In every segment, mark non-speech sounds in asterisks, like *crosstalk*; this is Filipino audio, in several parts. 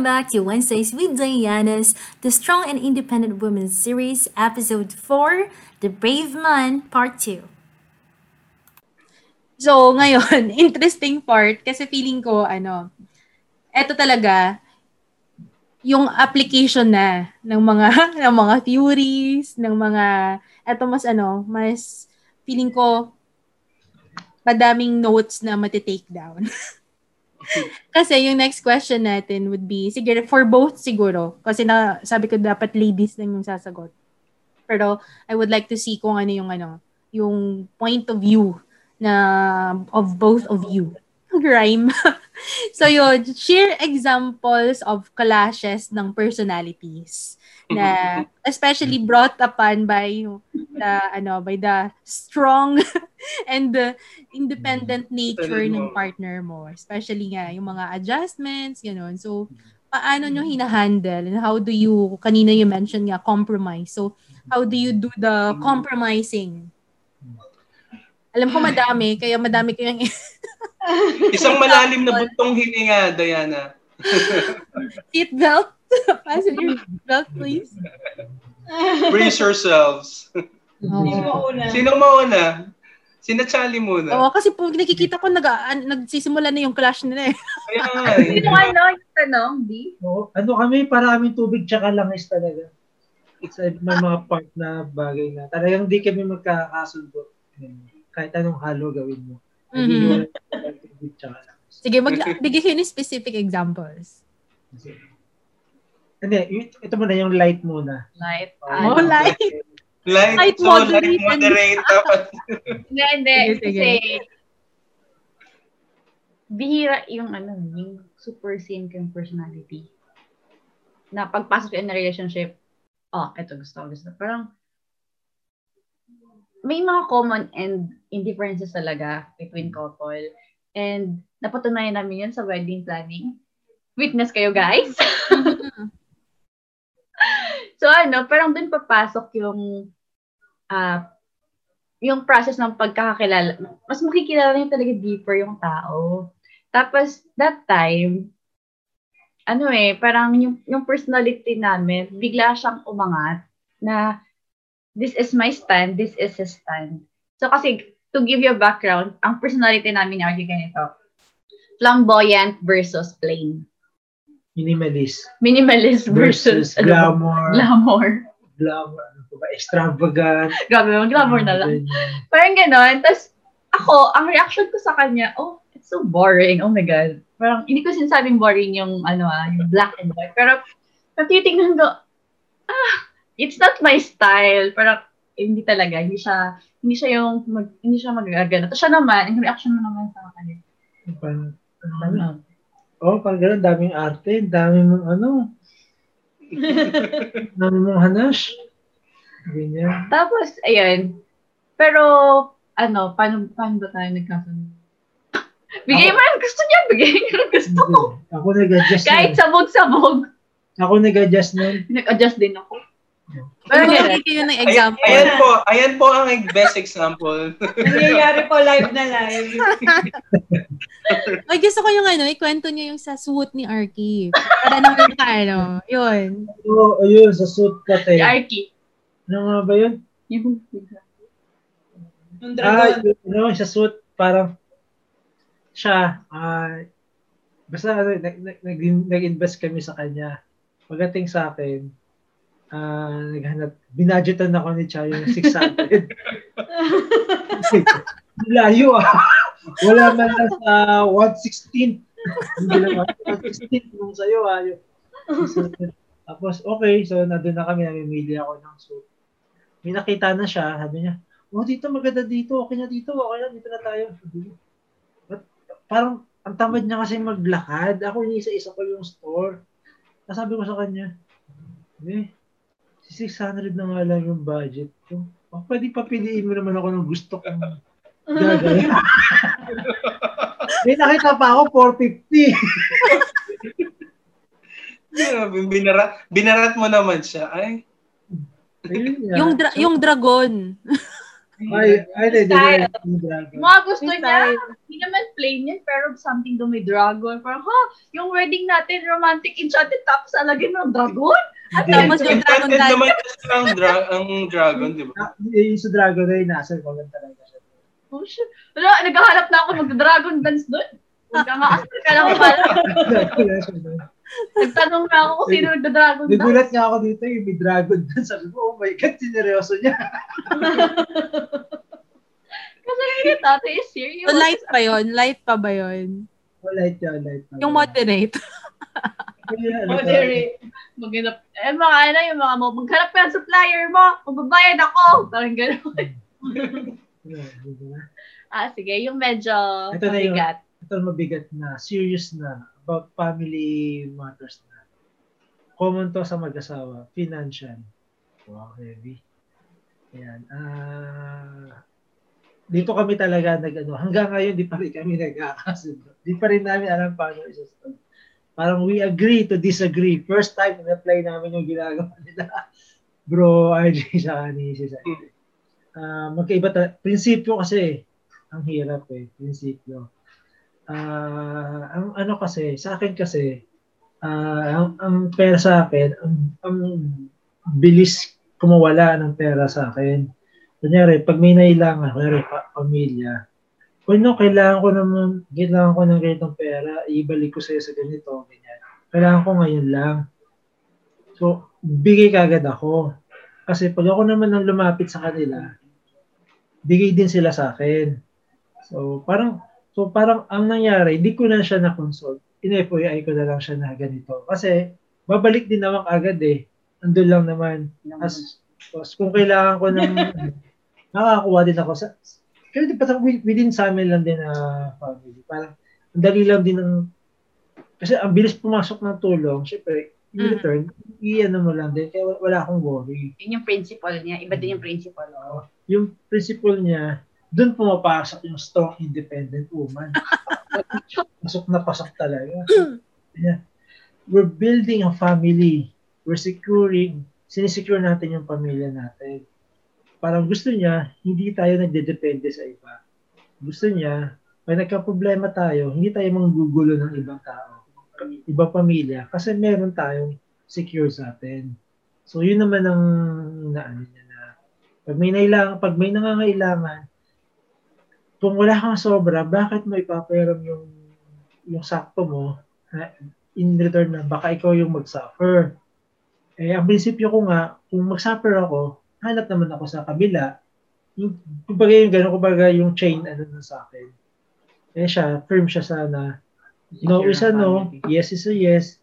Welcome back to Wednesdays with Diana's The Strong and Independent Women series, episode 4, The Brave Man, part 2. So, ngayon, *laughs* interesting part kasi feeling ko, ano, eto talaga, yung application na ng mga *laughs* ng mga theories, ng mga eto mas ano, mas feeling ko madaming notes na matitake down. *laughs* kasi yung next question natin would be, siguro, for both siguro, kasi na, sabi ko dapat ladies lang yung sasagot. Pero I would like to see kung ano yung ano, yung point of view na of both of you. *laughs* Rhyme. *laughs* so yun, share examples of clashes ng personalities na *laughs* especially brought upon by the ano by the strong *laughs* and the independent nature ng partner mo. Especially nga yung mga adjustments ganun so paano nyo hina-handle and how do you kanina you mentioned nga compromise. So how do you do the compromising? Alam ko madami kaya madami kayong *laughs* isang malalim na butong hininga Diana. Seat belt Fasten your belt, please. *laughs* Brace yourselves. Oh. Sino mauna? Sino mauna? Sina Charlie muna. Oo, kasi po nakikita ko nag nagsisimula na yung clash nila eh. Kaya nga eh. Sino ano yung tanong, B? Oo. Ano kami, para kami tubig tsaka langis talaga. Sa may mga part na bagay na talagang di kami magkakasundo. Kahit anong halo gawin mo. Mhm. Tubig tsaka langis. Sige, mag bigay kayo ng specific examples. Hindi, ito muna yung light muna. Light. Oh, ano? light. Light, Light so, moderate. light moderate. Tapos, *laughs* Hindi, hindi. Kasi, bihira yung ano, yung super same kang personality. Na pagpasok in a relationship, oh, eto gusto ko, gusto. Parang, may mga common and indifferences talaga between couple. And napatunayan namin yun sa wedding planning. Witness kayo, guys. *laughs* so ano, parang dun papasok yung ah yung process ng pagkakakilala. Mas makikilala niyo talaga deeper yung tao. Tapos, that time, ano eh, parang yung, yung personality namin, bigla siyang umangat na this is my stand, this is his stand. So kasi, to give you a background, ang personality namin ni RJ ganito, flamboyant versus plain. Minimalist. Minimalist versus, Versus glamour. glamour. glamour. Ano ba? Extravagant. Grabe, glamour na lang. Parang gano'n. Tapos, ako, ang reaction ko sa kanya, oh, it's so boring. Oh my God. Parang, hindi ko sinasabing boring yung, ano ah, yung black and white. Pero, natitignan ko, ah, it's not my style. Parang, eh, hindi talaga. Hindi siya, hindi siya yung, mag, hindi siya magagana. Tapos siya naman, yung reaction mo naman sa kanya. Parang, ano, Ano? Oh, parang gano'n, daming arte, daming mong ano, *laughs* daming mong hanash. Ganyan. Tapos, ayun. Pero, ano, paano, paano ba tayo nagkasundo? Bigay Ako- mo yung gusto niya, bigay niya yung gusto ko. Ako nag-adjust Kahit nun. sabog-sabog, Ako nag-adjust nun. nag-adjust din ako. Pero Pero bigay kayo ng ayan, example. ayan po, ayan po ang best example. Nangyayari po live na live. *laughs* Ay, gusto ko yung ano, ikwento niya yung sa suit ni Arky. Para naman ka, ano, yun. Oo, oh, ayun, sa suit ka, te. Si Arky. Ano nga ba yun? Yung, Yung Ah, dragon. yun, ano, sa suit, parang, siya, ah, basta ano, nag, nag, nag- nag-invest kami sa kanya. Pagdating sa akin, ah, naghanap, binadgetan ako ni Cha yung 600. *laughs* Kasi, layo ah. Wala man lang sa 116. Hindi lang 116 nung sa'yo ah. Yung- Tapos, okay. So, nandun na kami. Namimili ako ng suit. May nakita na siya. Sabi niya, oh, dito maganda dito. Okay na dito. Okay na. Dito na tayo. Ko, "Ba't parang ang tamad niya kasi maglakad. Ako iniisa-isa ko yung store. Nasabi ko sa kanya, eh, si 600 na nga lang yung budget ko. Oh, pwede papiliin mo naman ako ng gusto gagawin. *laughs* May nakita pa ako, 450. *laughs* Grabe, binarat, binarat mo naman siya. Ay, Ayun. Yung, dra- So, yung dragon. *laughs* Ay, ay, dragon. Yung mga gusto niya, hindi naman plain yun, pero something do may dragon. Parang, ha, yung wedding natin, romantic enchanted, tapos alagyan ng dragon? Hindi. Tapos yung dragon Enchanted dance. naman ang, dra- ang dragon, di ba? Ah, Yung sa dragon yung nasa lang talaga siya. Oh, shit. Wala, naghahanap na ako mag-dragon dance doon. Huwag ka nga, ka lang pala. Nagtanong na ako kung sino nag-dragon dance. Nagulat nga ako dito yung may dragon doon. Sabi ko, oh my God, sineryoso niya. *laughs* Kasi yung tate is serious. So, live pa yon Live pa ba yon Oh, light yan, light. pa. Yung moderate. Ano, Moderate. Maghanap, eh mga ano, yung mga mo, maghanap ka ng supplier mo, magbabayad ako. Parang gano'n. *laughs* yeah? Ah, sige, yung medyo Ito na yung- mabigat. ito mabigat na, serious na, about family matters na. Common to sa mag-asawa, financial. Wow, heavy. Ayan. Ah, dito kami talaga nag ano, hanggang ngayon di pa rin kami nagkakasundo. Di pa rin namin alam paano isa Parang we agree to disagree. First time na-apply namin yung ginagawa nila. *laughs* Bro, RJ sa ni si Sai. Ah, magkaiba ta- prinsipyo kasi ang hirap eh, prinsipyo. Ah, ang ano kasi, sa akin kasi, ah, ang, ang pera sa akin, ang, ang bilis kumawala ng pera sa akin. Kunyari, pag may nailangan, kunyari, pa, pamilya, kung no, kailangan ko naman, kailangan ko ng ganitong pera, ibalik ko sa'yo sa ganito, ganyan. Kailangan ko ngayon lang. So, bigay kagad ako. Kasi pag ako naman ang lumapit sa kanila, bigay din sila sa akin. So, parang, so parang ang nangyari, hindi ko na siya na-consult. In-FYI ko na lang siya na ganito. Kasi, babalik din naman agad eh. Andun lang naman. As, as kung kailangan ko ng, *laughs* nakakakuha din ako sa, pero di pa within sa amin lang din na family. Parang, ang dali lang din ng, kasi ang bilis pumasok ng tulong, syempre, in Mm. return, i-ano mo lang din, kaya wala akong worry. Yun yung principle niya. Iba din yung principle. Oo. Yung principle niya, doon pumapasok yung strong independent woman. *laughs* pasok na pasok talaga. Yeah. We're building a family. We're securing, sinisecure natin yung pamilya natin. Parang gusto niya, hindi tayo nagdedepende sa iba. Gusto niya, pag nagka-problema tayo, hindi tayo manggugulo ng ibang tao, ibang pamilya, kasi meron tayong secure sa atin. So, yun naman ang naano niya pag may nailangan, pag may nangangailangan, kung wala kang sobra, bakit mo ipapayaram yung yung sakto mo na in return na baka ikaw yung mag-suffer. Eh, ang prinsipyo ko nga, kung mag-suffer ako, hanap naman ako sa kabila. Yung, kumbaga yung gano'n, kumbaga yung chain ano na sa akin. Eh siya, firm siya sana. No is a no, yes is a yes.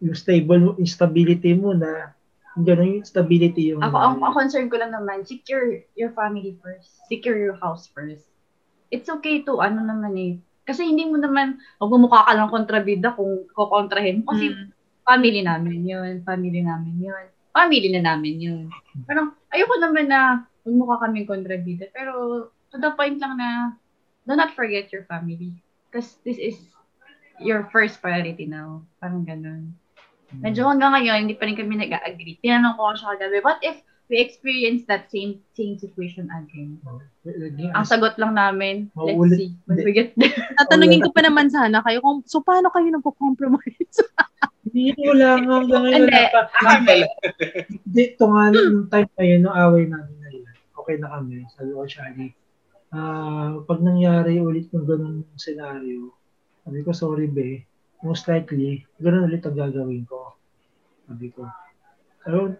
Yung stable, yung stability mo na, gano'n yung stability yung... Ako, ang, ang concern ko lang naman, secure your family first. Secure your house first. It's okay to, ano naman eh. Kasi hindi mo naman, magmumukha ka lang kontrabida kung kukontrahin mo. Kasi Mm. family namin yun. Family namin yun. Family na namin yun. Parang, ayoko naman na magmukha kaming kontrabida. Pero, to the point lang na, do not forget your family. Because this is your first priority now. Parang ganun. Medyo hanggang ngayon, hindi pa rin kami nag-agree. Tinanong ko siya kagabi, what if we experience that same same situation again? Naging Ang sagot lang namin, let's Mauulit- see when we get there. *laughs* Tatanungin ko pa naman sana kayo kung, so paano kayo nagpo-compromise? Hindi ko lang hanggang ngayon Hindi. wala pa. Akala. Hindi, ito nga, nung time na yun, nung away namin na yun, okay na kami, sabi ko, Shari, ah pag nangyari ulit ng ganung senaryo, sabi ko, sorry be, most likely, ganun ulit ang gagawin ko. Sabi ko. Pero,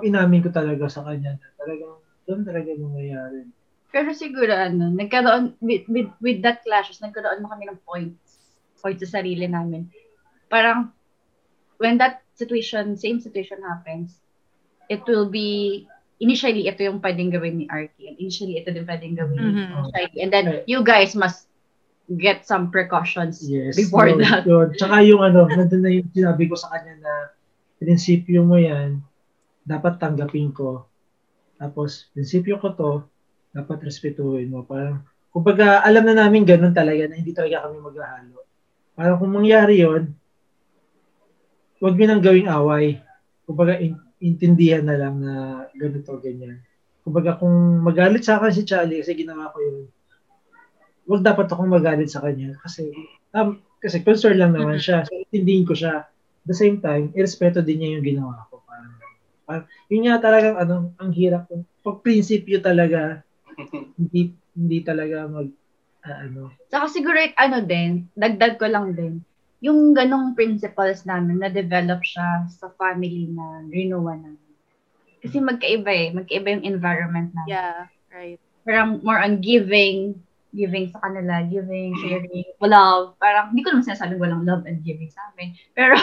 inamin ko talaga sa kanya na talagang, doon talaga nangyayari. Pero siguro, ano, nagkaroon, with, with, with that clashes, nagkaroon na kami ng points. Points sa sarili namin. Parang, when that situation, same situation happens, it will be, initially, ito yung pwedeng gawin ni Arky. And initially, ito din pwedeng gawin ni Mhm. Shaggy. And then, you guys must get some precautions Yes. before yun, that. Yun. Tsaka yung ano, nandun na yung sinabi ko sa kanya na prinsipyo mo yan, dapat tanggapin ko. Tapos, prinsipyo ko to, dapat respetuhin mo. Parang, kumbaga, alam na namin ganun talaga na hindi talaga kami maghahalo. Parang kung mangyari yon huwag mo nang gawing away. Kumbaga, in- intindihan na lang na ganito, ganyan. kumbaga kung magalit sa akin si Charlie kasi ginawa ko yun, wag dapat akong magalit sa kanya kasi um, kasi concern lang naman siya. So, intindihin ko siya. At the same time, irespeto din niya yung ginawa ko. Parang, parang yun nga talagang ano, ang hirap. Pag prinsipyo talaga, *laughs* hindi hindi talaga mag ah, ano. Saka siguro, ano din, dagdag ko lang din, yung ganong principles namin, na-develop siya sa family na rinuwa namin. Kasi magkaiba eh, magkaiba yung environment namin. Yeah, right. Parang more on giving, giving sa kanila, giving, sharing, love. Parang, hindi ko naman sinasabing walang love and giving sa amin. *laughs* Pero,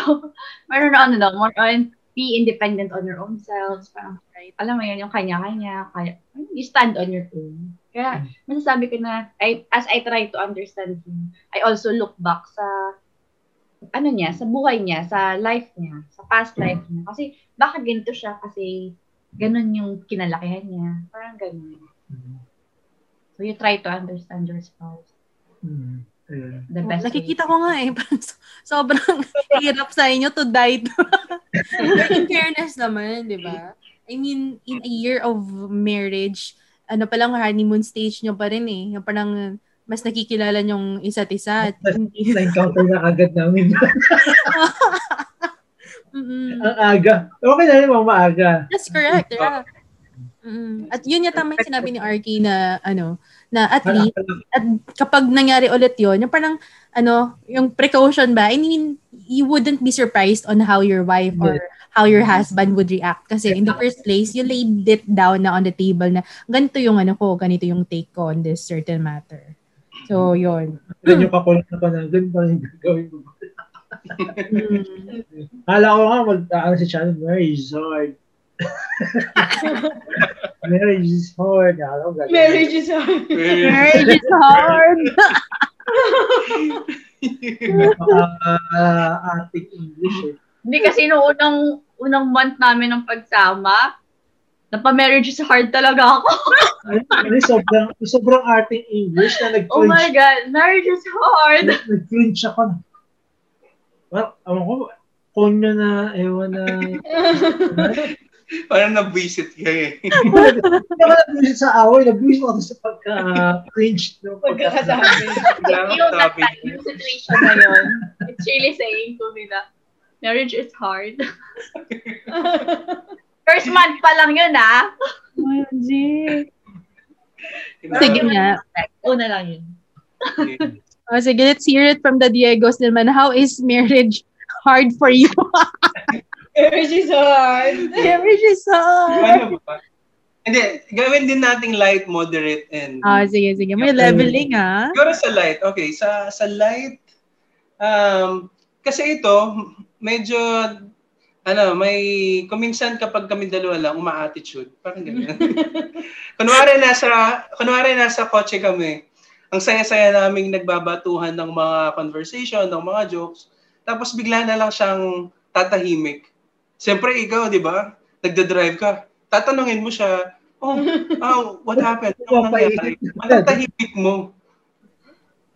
meron na ano na, more on be independent on your own selves. Parang, Right. alam mo yun, yung kanya-kanya, kaya, you stand on your own. Kaya, masasabi ko na, I, as I try to understand him, I also look back sa, ano niya, sa buhay niya, sa life niya, sa past life niya. Kasi, bakit ganito siya? Kasi, ganun yung kinalakihan niya. Parang ganun. Mm, So, you try to understand your spouse. mm, ayun. The best Nakikita way. ko nga eh, *laughs* parang so- sobrang *laughs* hirap sa inyo to die to. But in fairness naman, di ba? I mean, in a year of marriage, ano pa lang honeymoon stage nyo pa rin eh. Yung parang mas nakikilala nyong isa't isa. At hindi, *laughs* Na-encounter na agad namin. Mm-mm. ang aga. Okay na rin mga maaga. That's correct, yeah. Mm-mm. At yun yata may sinabi ni Arky na ano, na at least at kapag nangyari ulit yon yung parang ano, yung precaution ba, I mean, you wouldn't be surprised on how your wife or how your husband would react. Kasi in the first place, you laid it down na on the table na ganito yung ano ko, ganito yung take ko on this certain matter. So, yun. Ganyan yung kakulit na pa na, ganun pa rin gagawin ko. *laughs* Mm. Kala ko nga, mag, ano si Shannon, marriage hard. *laughs* marriage is hard. Ko, gagawin. Marriage is hard. Marriage is hard. Uh, ating English eh. Hindi kasi nung unang, unang month namin ng pagsama, napa-marriage is hard talaga ako. Ano, ano, sobrang, sobrang ating English na Oh my. God, marriage is hard. nag-cringe ako na. Well, ewan ko, konyo na, ewan na. *laughs* Parang nabwisit ka eh. *laughs* Hindi ako nag-visit sa away, nag-visit ako sa pagka-cringe. No, Pagkakasabi. yung time, yung situation na yun, it's really saying to me na, marriage is hard. *laughs* First month pa lang yun, ah. Sige nga. Una lang yun. *laughs* Oh, sige, let's hear it from the Diegos naman. How is marriage hard for you? Marriage is hard. marriage is hard. Ano ba? Hindi, gawin din nating light, moderate, and... Ah, sige, sige. May leveling, ah. Siguro sa light, okay. Sa sa light, um, kasi ito, medyo, ano, may, kuminsan kapag kami dalawa lang, uma-attitude. Parang ganyan. *laughs* kunwari nasa, kunwari nasa kotse kami, ang saya-saya naming nagbabatuhan ng mga conversation, ng mga jokes, tapos bigla na lang siyang tatahimik. Siyempre, ikaw, di ba? Nagda-drive ka. Tatanungin mo siya, oh, *laughs* oh what happened? Ano nangyari? Anong tahimik mo?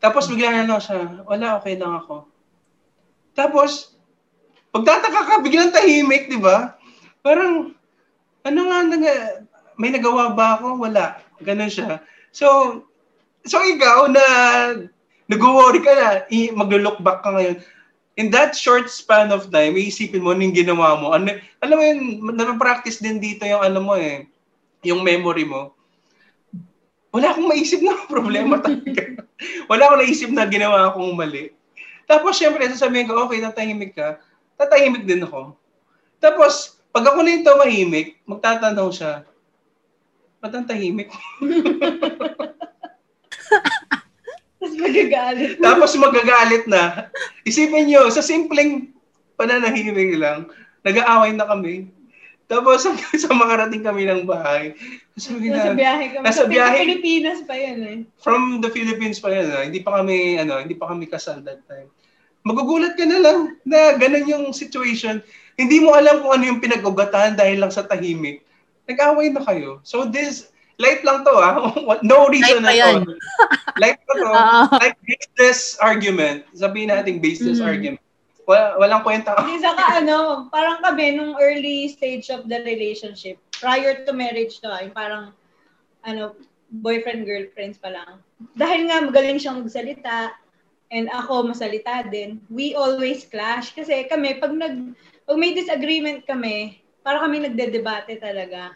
Tapos bigla na lang siya, wala, okay lang ako. Tapos, pagtataka ka, biglang tahimik, di ba? Parang, ano nga, nag- may nagawa ba ako? Wala. Ganun siya. So, so ikaw na nag-worry ka na, i- maglo-look back ka ngayon. In that short span of time, iisipin mo ano yung ginawa mo. Ano, alam mo yun, napapractice din dito yung ano mo eh, yung memory mo. Wala akong maisip na *laughs* problema talaga. Wala akong naisip na ginawa akong mali. Tapos, syempre, sasabihin ko, okay, tatahimik ka. Tatahimik din ako. Tapos, pag ako na yung tumahimik, magtatanong siya, ba't ang tahimik? *laughs* Tapos magagalit. Tapos magagalit na. Isipin nyo, sa simpleng pananahimik lang, nag-aaway na kami. Tapos hanggang *laughs* sa makarating kami ng bahay, sabi Nasa na, biyahe kami. Nasa Sa biyahe. Pilipinas pa yan eh. from the Philippines pa yan, ah. hindi pa kami, ano, hindi pa kami kasal that time. Magugulat ka na lang na ganun yung situation. Hindi mo alam kung ano yung pinag-ugatan dahil lang sa tahimik. Nag-away na kayo. So this, light lang to ah. *laughs* no reason Light at yan. all. light pa to. *laughs* Ah. like baseless argument. Sabihin natin baseless Mm. argument. Wala, walang kwenta. Hindi saka ano, parang kami nung early stage of the relationship, prior to marriage to, ay parang ano, boyfriend, girlfriends pa lang. Dahil nga magaling siyang magsalita, and ako masalita din, we always clash. Kasi kami, pag, nag, pag may disagreement kami, para kami nagdedebate talaga.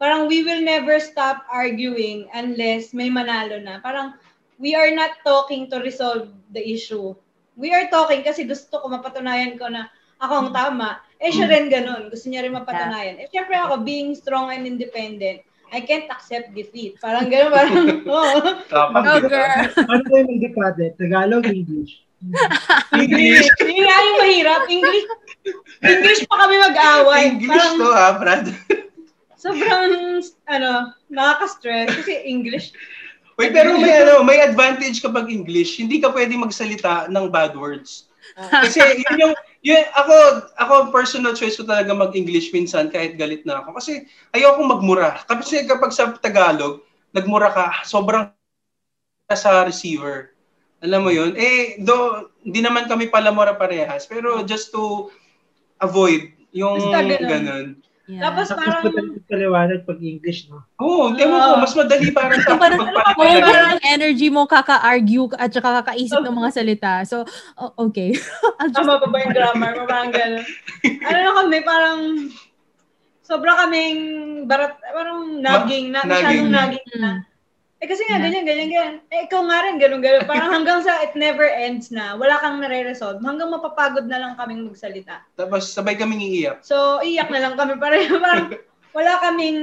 Parang we will never stop arguing unless may manalo na. Parang we are not talking to resolve the issue. We are talking kasi gusto ko mapatunayan ko na ako ang tama. Eh siya rin ganun. Gusto niya rin mapatunayan. Eh syempre ako, being strong and independent, I can't accept defeat. Parang ganun, parang, *laughs* oh. Go, girl. Ano ba yung magdepende? Tagalog, English. *laughs* English. Yun nga yung mahirap. English, English pa kami mag-away. English Parang to ha, Brad. Sobrang, ano, nakaka-stress kasi English. Wait, pero may ano, may advantage kapag English. Hindi ka pwede magsalita ng bad words. Kasi yun yung, yun, ako, ako personal choice ko talaga mag-English minsan kahit galit na ako. Kasi ayoko magmura. Kasi kapag sa Tagalog, nagmura ka, sobrang sa receiver. Alam mo yun? Eh, do, hindi naman kami palamura parehas. Pero just to avoid yung Basta ganun. ganun. Yeah. Tapos Tapos parang, madaling paliwanag pag English, no? Oo, oh, ko, mas madali para *laughs* sa parang, oh, parang energy mo kaka-argue at saka kakaisip ng mga salita. So, o- okay. *laughs* I'll just... tama pa ba yung grammar? Parang gano'n. Ano na kami, parang, sobra kaming barat, parang naging, na, masyadong naging. naging na. Mm. Eh kasi nga, ganyan, ganyan, ganyan. Eh, ikaw nga rin, ganun, ganun. Parang hanggang sa it never ends na, wala kang nare-resolve. Hanggang mapapagod na lang kaming magsalita. Tapos sabay kaming iiyak. So, iyak na lang kami pareho. *laughs* Parang, wala kaming,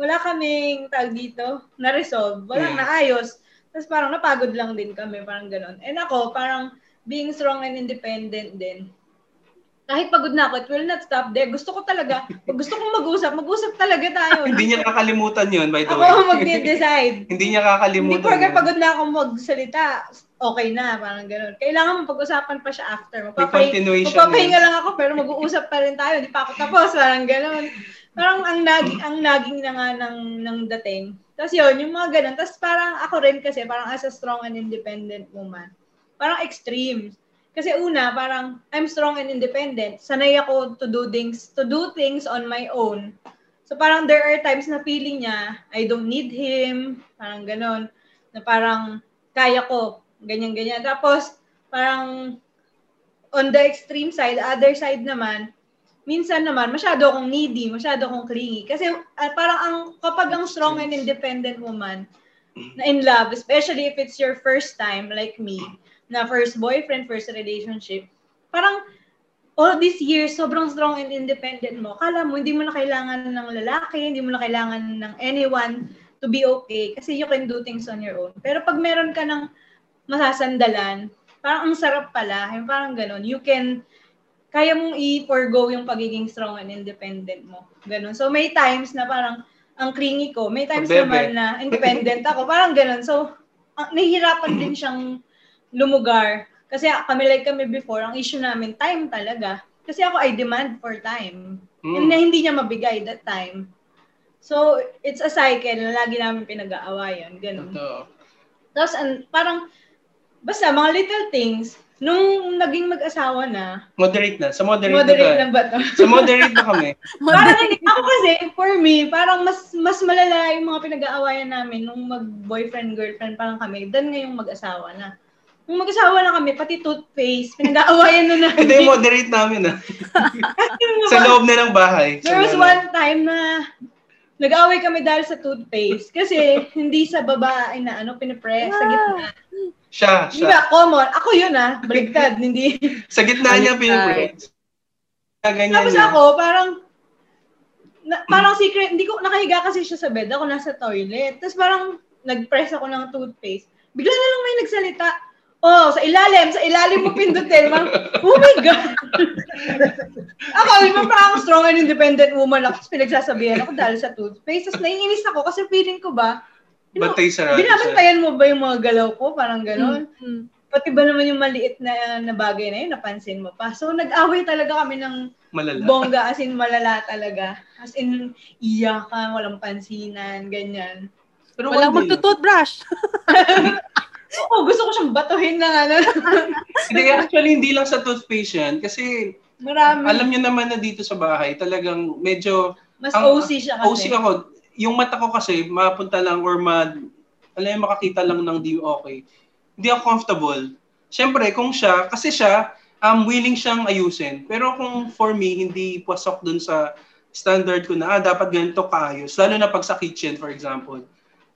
wala kaming, tag dito, na-resolve. Walang Yeah. naayos. Tapos parang napagod lang din kami, parang ganun. And ako, parang, being strong and independent din. Kahit pagod na ako, it will not stop there. Gusto ko talaga, pag gusto kong mag-usap, mag-usap talaga tayo. Hindi niya kakalimutan yun, by the Ako way. ang mag-decide. Hindi niya Hindi kakalimutan porke yun. pagod na ako magsalita, okay na, parang ganun. Kailangan mapag-usapan pa siya after. Magpapahinga yun. lang ako, pero mag-uusap pa rin tayo. Hindi pa ako tapos, parang ganun. Parang ang naging, ang naging na nga ng, ng dating. Tapos yun, yung mga ganun. Tapos parang ako rin kasi, parang as a strong and independent woman, parang extreme. Kasi una, parang I'm strong and independent. Sanay ako to do things, to do things on my own. So parang there are times na feeling niya, I don't need him, parang ganon. Na parang kaya ko, ganyan-ganyan. Tapos parang on the extreme side, other side naman, minsan naman masyado akong needy, masyado akong clingy. Kasi ah, parang ang kapag ang strong and independent woman na in love, especially if it's your first time like me, na first boyfriend, first relationship, parang all these years, sobrang strong and independent mo. Kala mo, hindi mo na kailangan ng lalaki, hindi mo na kailangan ng anyone to be okay kasi you can do things on your own. Pero pag meron ka ng masasandalan, parang ang sarap pala. Yung parang ganun. You can, kaya mong i-forgo yung pagiging strong and independent mo. Ganun. So may times na parang ang clingy ko. May times Pabebe. naman na independent ako. Parang ganun. So, ang- nahihirapan din siyang lumugar. Kasi kami like kami before, ang issue namin, time talaga. Kasi ako, I demand for time. Mm. Na hindi niya mabigay that time. So, it's a cycle na lagi namin pinag-aawayan. Ganun. Totoo. Tapos, an- parang, basta mga little things, nung naging mag-asawa na, Moderate na. Sa moderate, moderate na. na ba to? Sa moderate na kami. *laughs* parang ako kasi, for me, parang mas mas malala yung mga pinag-aawayan namin nung mag-boyfriend, girlfriend parang kami, than ngayong mag-asawa na. Nung mag-asawa na kami, pati toothpaste, pinag-aawayan na namin. Hindi, moderate namin ah. *laughs* Sa loob na ng bahay. There was one time na nag-away kami dahil sa toothpaste kasi hindi sa babae na ano, pinipre sa gitna. Siya, siya. ba, common. Ako yun ah, baligtad, *laughs* hindi. Sa gitna niya pinipray. Ganyan Tapos niya. ako, parang, na, parang secret, hindi ko, nakahiga kasi siya sa bed, ako nasa toilet. Tapos parang, nag-press ako ng toothpaste. Bigla na lang may nagsalita, oh, sa ilalim, sa ilalim mo pindutin. Parang, oh my God. ako, di ba parang strong and independent woman ako, tapos pinagsasabihan ako dahil sa toothpaste. Tapos naiinis ako kasi feeling ko ba, you know, Bantay siya. binabantayan mo ba yung mga galaw ko? Parang ganon. Mm. Pati ba naman yung maliit na, na bagay na yun, napansin mo pa. So, nag-away talaga kami ng Malala. bongga, as in malala talaga. As in, iyakan, walang pansinan, ganyan. Pero Walang one *laughs* Oo, gusto ko siyang batuhin ng ano. *laughs* Hindi, actually, hindi lang sa toothpaste yan. Kasi, Marami. alam niyo naman na dito sa bahay, talagang medyo Mas ang- OC siya kasi. OC ako. yung mata ko kasi mapunta lang or ma alam mo, makakita lang ng di okay. Hindi ako comfortable. Siyempre, kung siya, kasi siya, um, willing siyang ayusin. Pero kung for me, hindi pasok dun sa standard ko na, ah, dapat ganito kaayos. Lalo na pag sa kitchen, for example.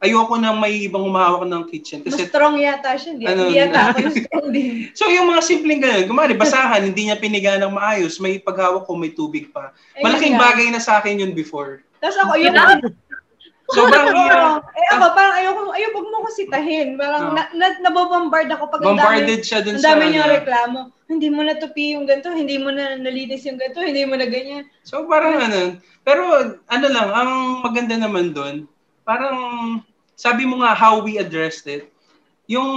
Ayoko na may ibang humahawak ng kitchen. Mas Kasi strong yata siya. Hindi, Ano, hindi yata na- ako yung strong din. *laughs* So yung mga simpleng ganun, kumari basahan, hindi niya piniga ng maayos, may paghawak ko, may tubig pa. Ayun Malaking nga. bagay na sa akin yun before. Tapos ako, yun Sobrang hirap. eh ako, parang ayoko, ayoko mo ko sitahin. Parang Oo. na, na, nabobombard ako pag ang dami, Bombarded siya dun ang sa... dami niyang ano. reklamo. Hindi mo na tupi yung ganito, hindi mo na nalinis yung ganito, hindi mo na ganyan. So parang ano, pero ano lang, ang maganda naman doon, parang sabi mo nga how we addressed it, yung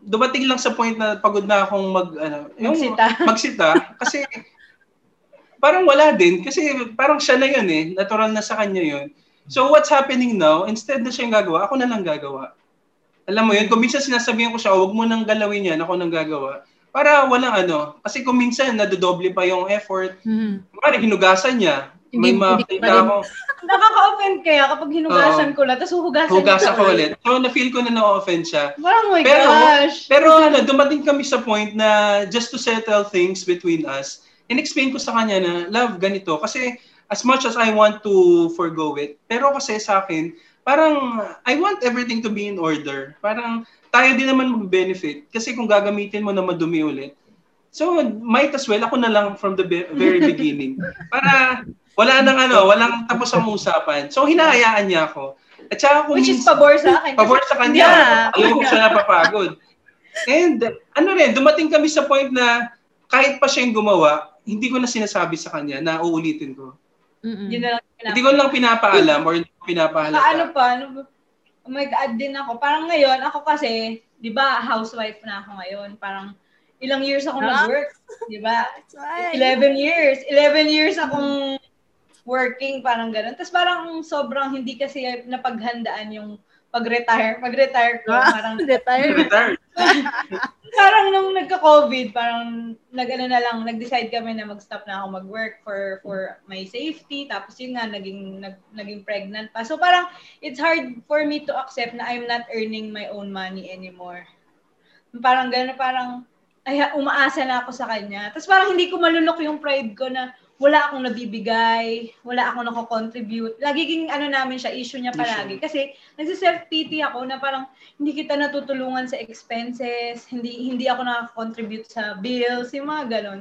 dumating lang sa point na pagod na akong mag ano, yung Magsita. *laughs* magsita kasi parang wala din kasi parang siya na yun eh, natural na sa kanya yun. So what's happening now, instead na siya yung gagawa, ako na lang gagawa. Alam mo yun, kung minsan sinasabihan ko siya, "Oh, wag mo nang galawin yan, ako nang gagawa. Para walang ano, kasi kung minsan nadodoble pa yung effort, Mhm. Kumari, hinugasan niya. May makita ako. Nakaka-offend kaya kapag hinugasan ko lang, tapos huhugasan Hugasan niya ko ulit. So, na-feel ko na na-offend siya. Oh my Pero- gosh. Pero ano, dumating kami sa point na just to settle things between us, in-explain ko sa kanya na, love, ganito. Kasi as much as I want to forgo it, pero kasi sa akin, parang I want everything to be in order. Parang tayo din naman mag-benefit. Kasi kung gagamitin mo na madumi ulit, so might as well, ako na lang from the be- very *laughs* beginning. Para wala nang ano, walang tapos ang usapan. So hinahayaan niya ako. At saka kung Which is pabor sa akin. Pabor sa kanya. Yeah. Alam ko siya napapagod. And ano rin, dumating kami sa point na kahit pa siya yung gumawa, hindi ko na sinasabi sa kanya na uulitin ko. Mhm. Yun na lang Hindi ko lang pinapaalam or hindi ko pinapahalata. Ano pa, ano ba? Oh my God, din ako. Parang ngayon, ako kasi, di ba, housewife na ako ngayon. Parang ilang years ako nag-work. Di ba? That's why. 11 years. 11 years akong working, parang ganun. Tapos parang sobrang hindi kasi napaghandaan yung pag-retire. Pag-retire ko, Ah, parang *laughs* Retire. Retired. *laughs* parang nung nagka-COVID, parang nag-ano na lang, nag-decide kami na mag-stop na ako mag-work for for my safety. Tapos yun nga, naging, nag, naging pregnant pa. So parang, it's hard for me to accept na I'm not earning my own money anymore. Parang gano'n, parang, ay, umaasa na ako sa kanya. Tapos parang hindi ko malunok yung pride ko na wala akong nabibigay, wala akong nako-contribute. Lagiging ano namin siya, issue niya palagi. Kasi nagsiself-pity ako na parang hindi kita natutulungan sa expenses, hindi hindi ako nakaka-contribute sa bills, yung mga ganon.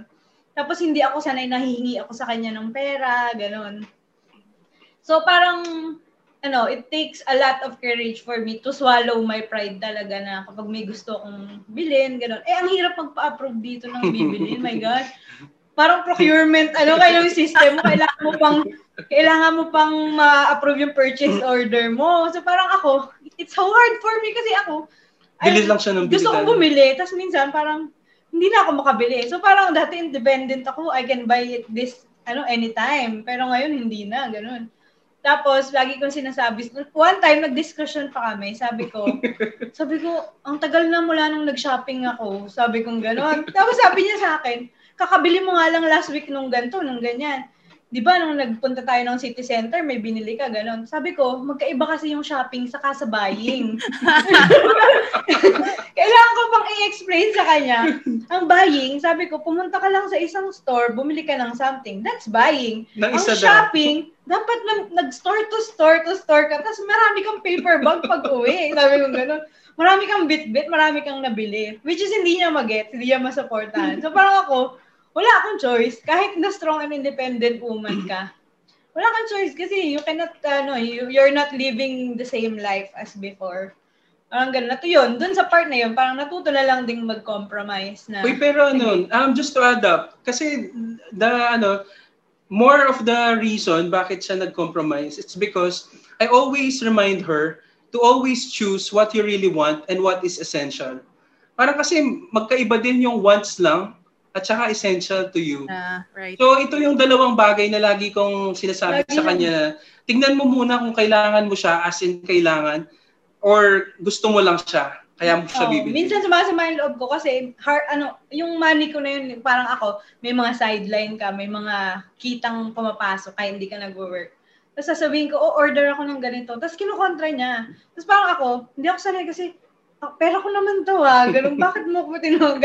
Tapos hindi ako sanay nahihingi ako sa kanya ng pera, ganon. So parang ano, it takes a lot of courage for me to swallow my pride talaga na kapag may gusto akong bilhin, ganon. Eh, ang hirap magpa-approve dito ng bibilin, my *laughs* God. Parang procurement, ano kayo yung system mo, kailangan mo pang, kailangan mo pang ma-approve yung purchase order mo. So parang ako, it's so hard for me kasi ako, Bili lang siya ng gusto kong bilitan. bumili, tapos minsan parang hindi na ako makabili. So parang dati independent ako, I can buy it this ano anytime. Pero ngayon hindi na, ganun. Tapos lagi kong sinasabi, one time nag-discussion pa kami, sabi ko, *laughs* sabi ko, ang tagal na mula nung nag-shopping ako, sabi kong gano'n. Tapos sabi niya sa akin, kakabili mo nga lang last week nung ganito, nung ganyan. Di ba, nung nagpunta tayo ng city center, may binili ka, gano'n. Sabi ko, magkaiba kasi yung shopping saka sa buying. *laughs* Kailangan ko pang i-explain sa kanya. Ang buying, sabi ko, pumunta ka lang sa isang store, bumili ka ng something. That's buying. Nang Ang shopping, dapat nag- nag-store to store to store ka, tapos marami kang paper bag pag uwi. Sabi ko gano'n. Marami kang bit-bit, marami kang nabili. Which is hindi niya mag-get, hindi niya masupportahan. So parang ako, wala akong choice. Kahit na strong and independent woman ka, wala kang choice kasi you cannot, ano, you, you're not living the same life as before. Parang ganun. Nato yun, dun sa part na yun, parang natuto na lang ding mag-compromise na. Uy, pero ano, um, just to add up, kasi the, ano, more of the reason bakit siya nag-compromise, it's because I always remind her to always choose what you really want and what is essential. Parang kasi magkaiba din yung wants lang at saka essential to you. Ah, right. So ito yung dalawang bagay na lagi kong sinasabi Lagi sa kanya. Tingnan mo muna kung kailangan mo siya as in kailangan or gusto mo lang siya. Kaya mo siya Oo, bibili. minsan sumasama yung loob ko kasi har, ano, yung money ko na yun, parang ako, may mga sideline ka, may mga kitang pumapasok kahit hindi ka nag-work. Tapos sasabihin ko, oh, order ako ng ganito. Tapos kinukontra niya. Tapos parang ako, hindi ako sanay kasi, ah, pera ko naman to ah. Ganun, *laughs* bakit mo ko tinawag?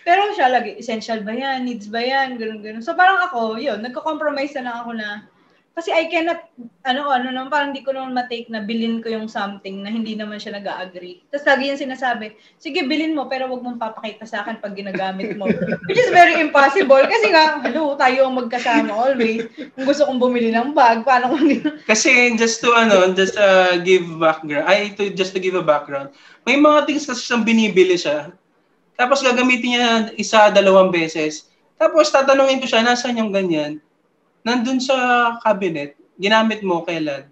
Pero siya lagi, essential ba yan? Needs ba yan? Ganun, ganun. So parang ako, yun, nagko-compromise na lang ako na, kasi I cannot, ano, ano naman, parang hindi ko naman matake na bilin ko yung something na hindi naman siya nag agree Tapos lagi yung sinasabi, sige, bilin mo, pero wag mong papakita sa akin pag ginagamit mo. *laughs* Which is very impossible. Kasi nga, hello, tayo ang magkasama always. Kung gusto kong bumili ng bag, paano kung Kasi just to ano, just uh, give background, ay to just to give a background. May mga things kasi siyang binibili siya. Tapos gagamitin niya isa, dalawang beses. Tapos tatanungin ko siya, nasaan yung ganyan? nandun sa cabinet, ginamit mo kailan?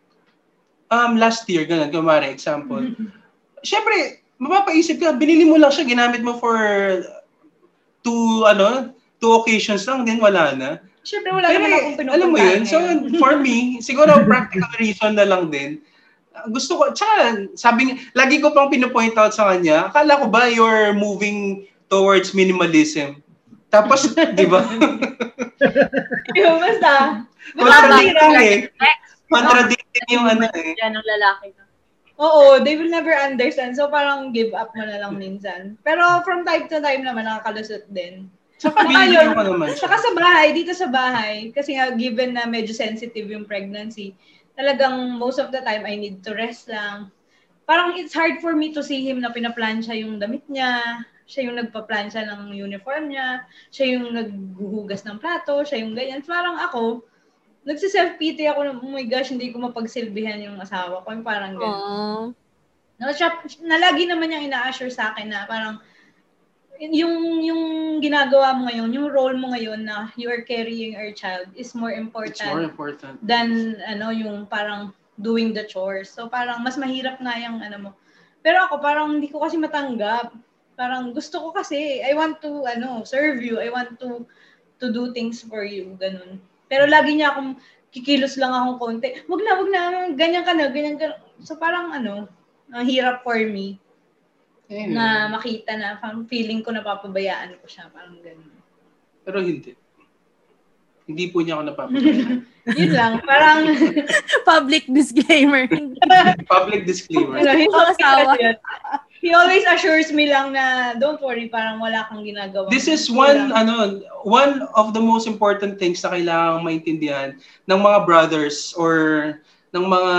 Um, last year, ganun, kumari, example. *laughs* Siyempre, mapapaisip ka, binili mo lang siya, ginamit mo for two, ano, two occasions lang, din wala na. Siyempre, wala Pero, naman akong. Alam mo yun, so for me, siguro practical reason na lang din. Gusto ko, tsaka, sabi, lagi ko pang pinupoint out sa kanya, akala ko ba you're moving towards minimalism? Tapos, *laughs* di ba? *laughs* Yung basta. Contradicting eh. Contradicting yung ano eh. Yan ang lalaki. Oo, they will never understand. So parang give up mo na lang minsan. Pero from time to time naman nakakalusot din. Saka Saka binigyan yun, ko naman siya. Saka sa bahay, dito sa bahay, kasi nga given na medyo sensitive yung pregnancy, talagang most of the time I need to rest lang. Parang it's hard for me to see him na pinaplansya yung damit niya, siya yung nagpa-plansya ng uniform niya, siya yung naghuhugas ng plato, siya yung ganyan. Parang ako, nagsiself-pity ako na, oh my gosh, hindi ko mapagsilbihan yung asawa ko. Yung parang ganyan. Aww. No, siya, na lagi naman niyang ina-assure sa akin na parang yung yung ginagawa mo ngayon, yung role mo ngayon na you are carrying our child is more important, It's more important. than ano yung parang doing the chores. So parang mas mahirap nga yung ano mo. Pero ako parang hindi ko kasi matanggap. Parang gusto ko kasi I want to ano, serve you. I want to to do things for you, ganun. Pero lagi niya akong kikilos lang akong konti. Wag na, wag na, ganyan ka na, ganyan ka. So parang ano, ang hirap for me Ayun. na makita na parang feeling ko napapabayaan ko siya, parang ganun. Pero hindi. Hindi po niya ako napapabayaan. *laughs* Yun lang, parang *laughs* Public disclaimer. *laughs* Public disclaimer. ano, he, Ang asawa. he always assures me lang na don't worry, parang wala kang ginagawa. This is Wala. one ano one of the most important things na kailangang maintindihan ng mga brothers or ng mga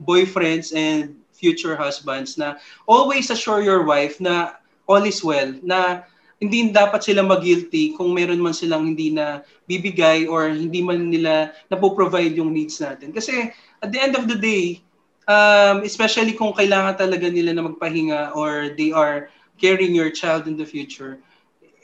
boyfriends and future husbands na always assure your wife na all is well, na hindi dapat sila mag-guilty kung meron man silang hindi na bibigay or hindi man nila napoprovide yung needs natin. Kasi at the end of the day, um, especially kung kailangan talaga nila na magpahinga or they are carrying your child in the future,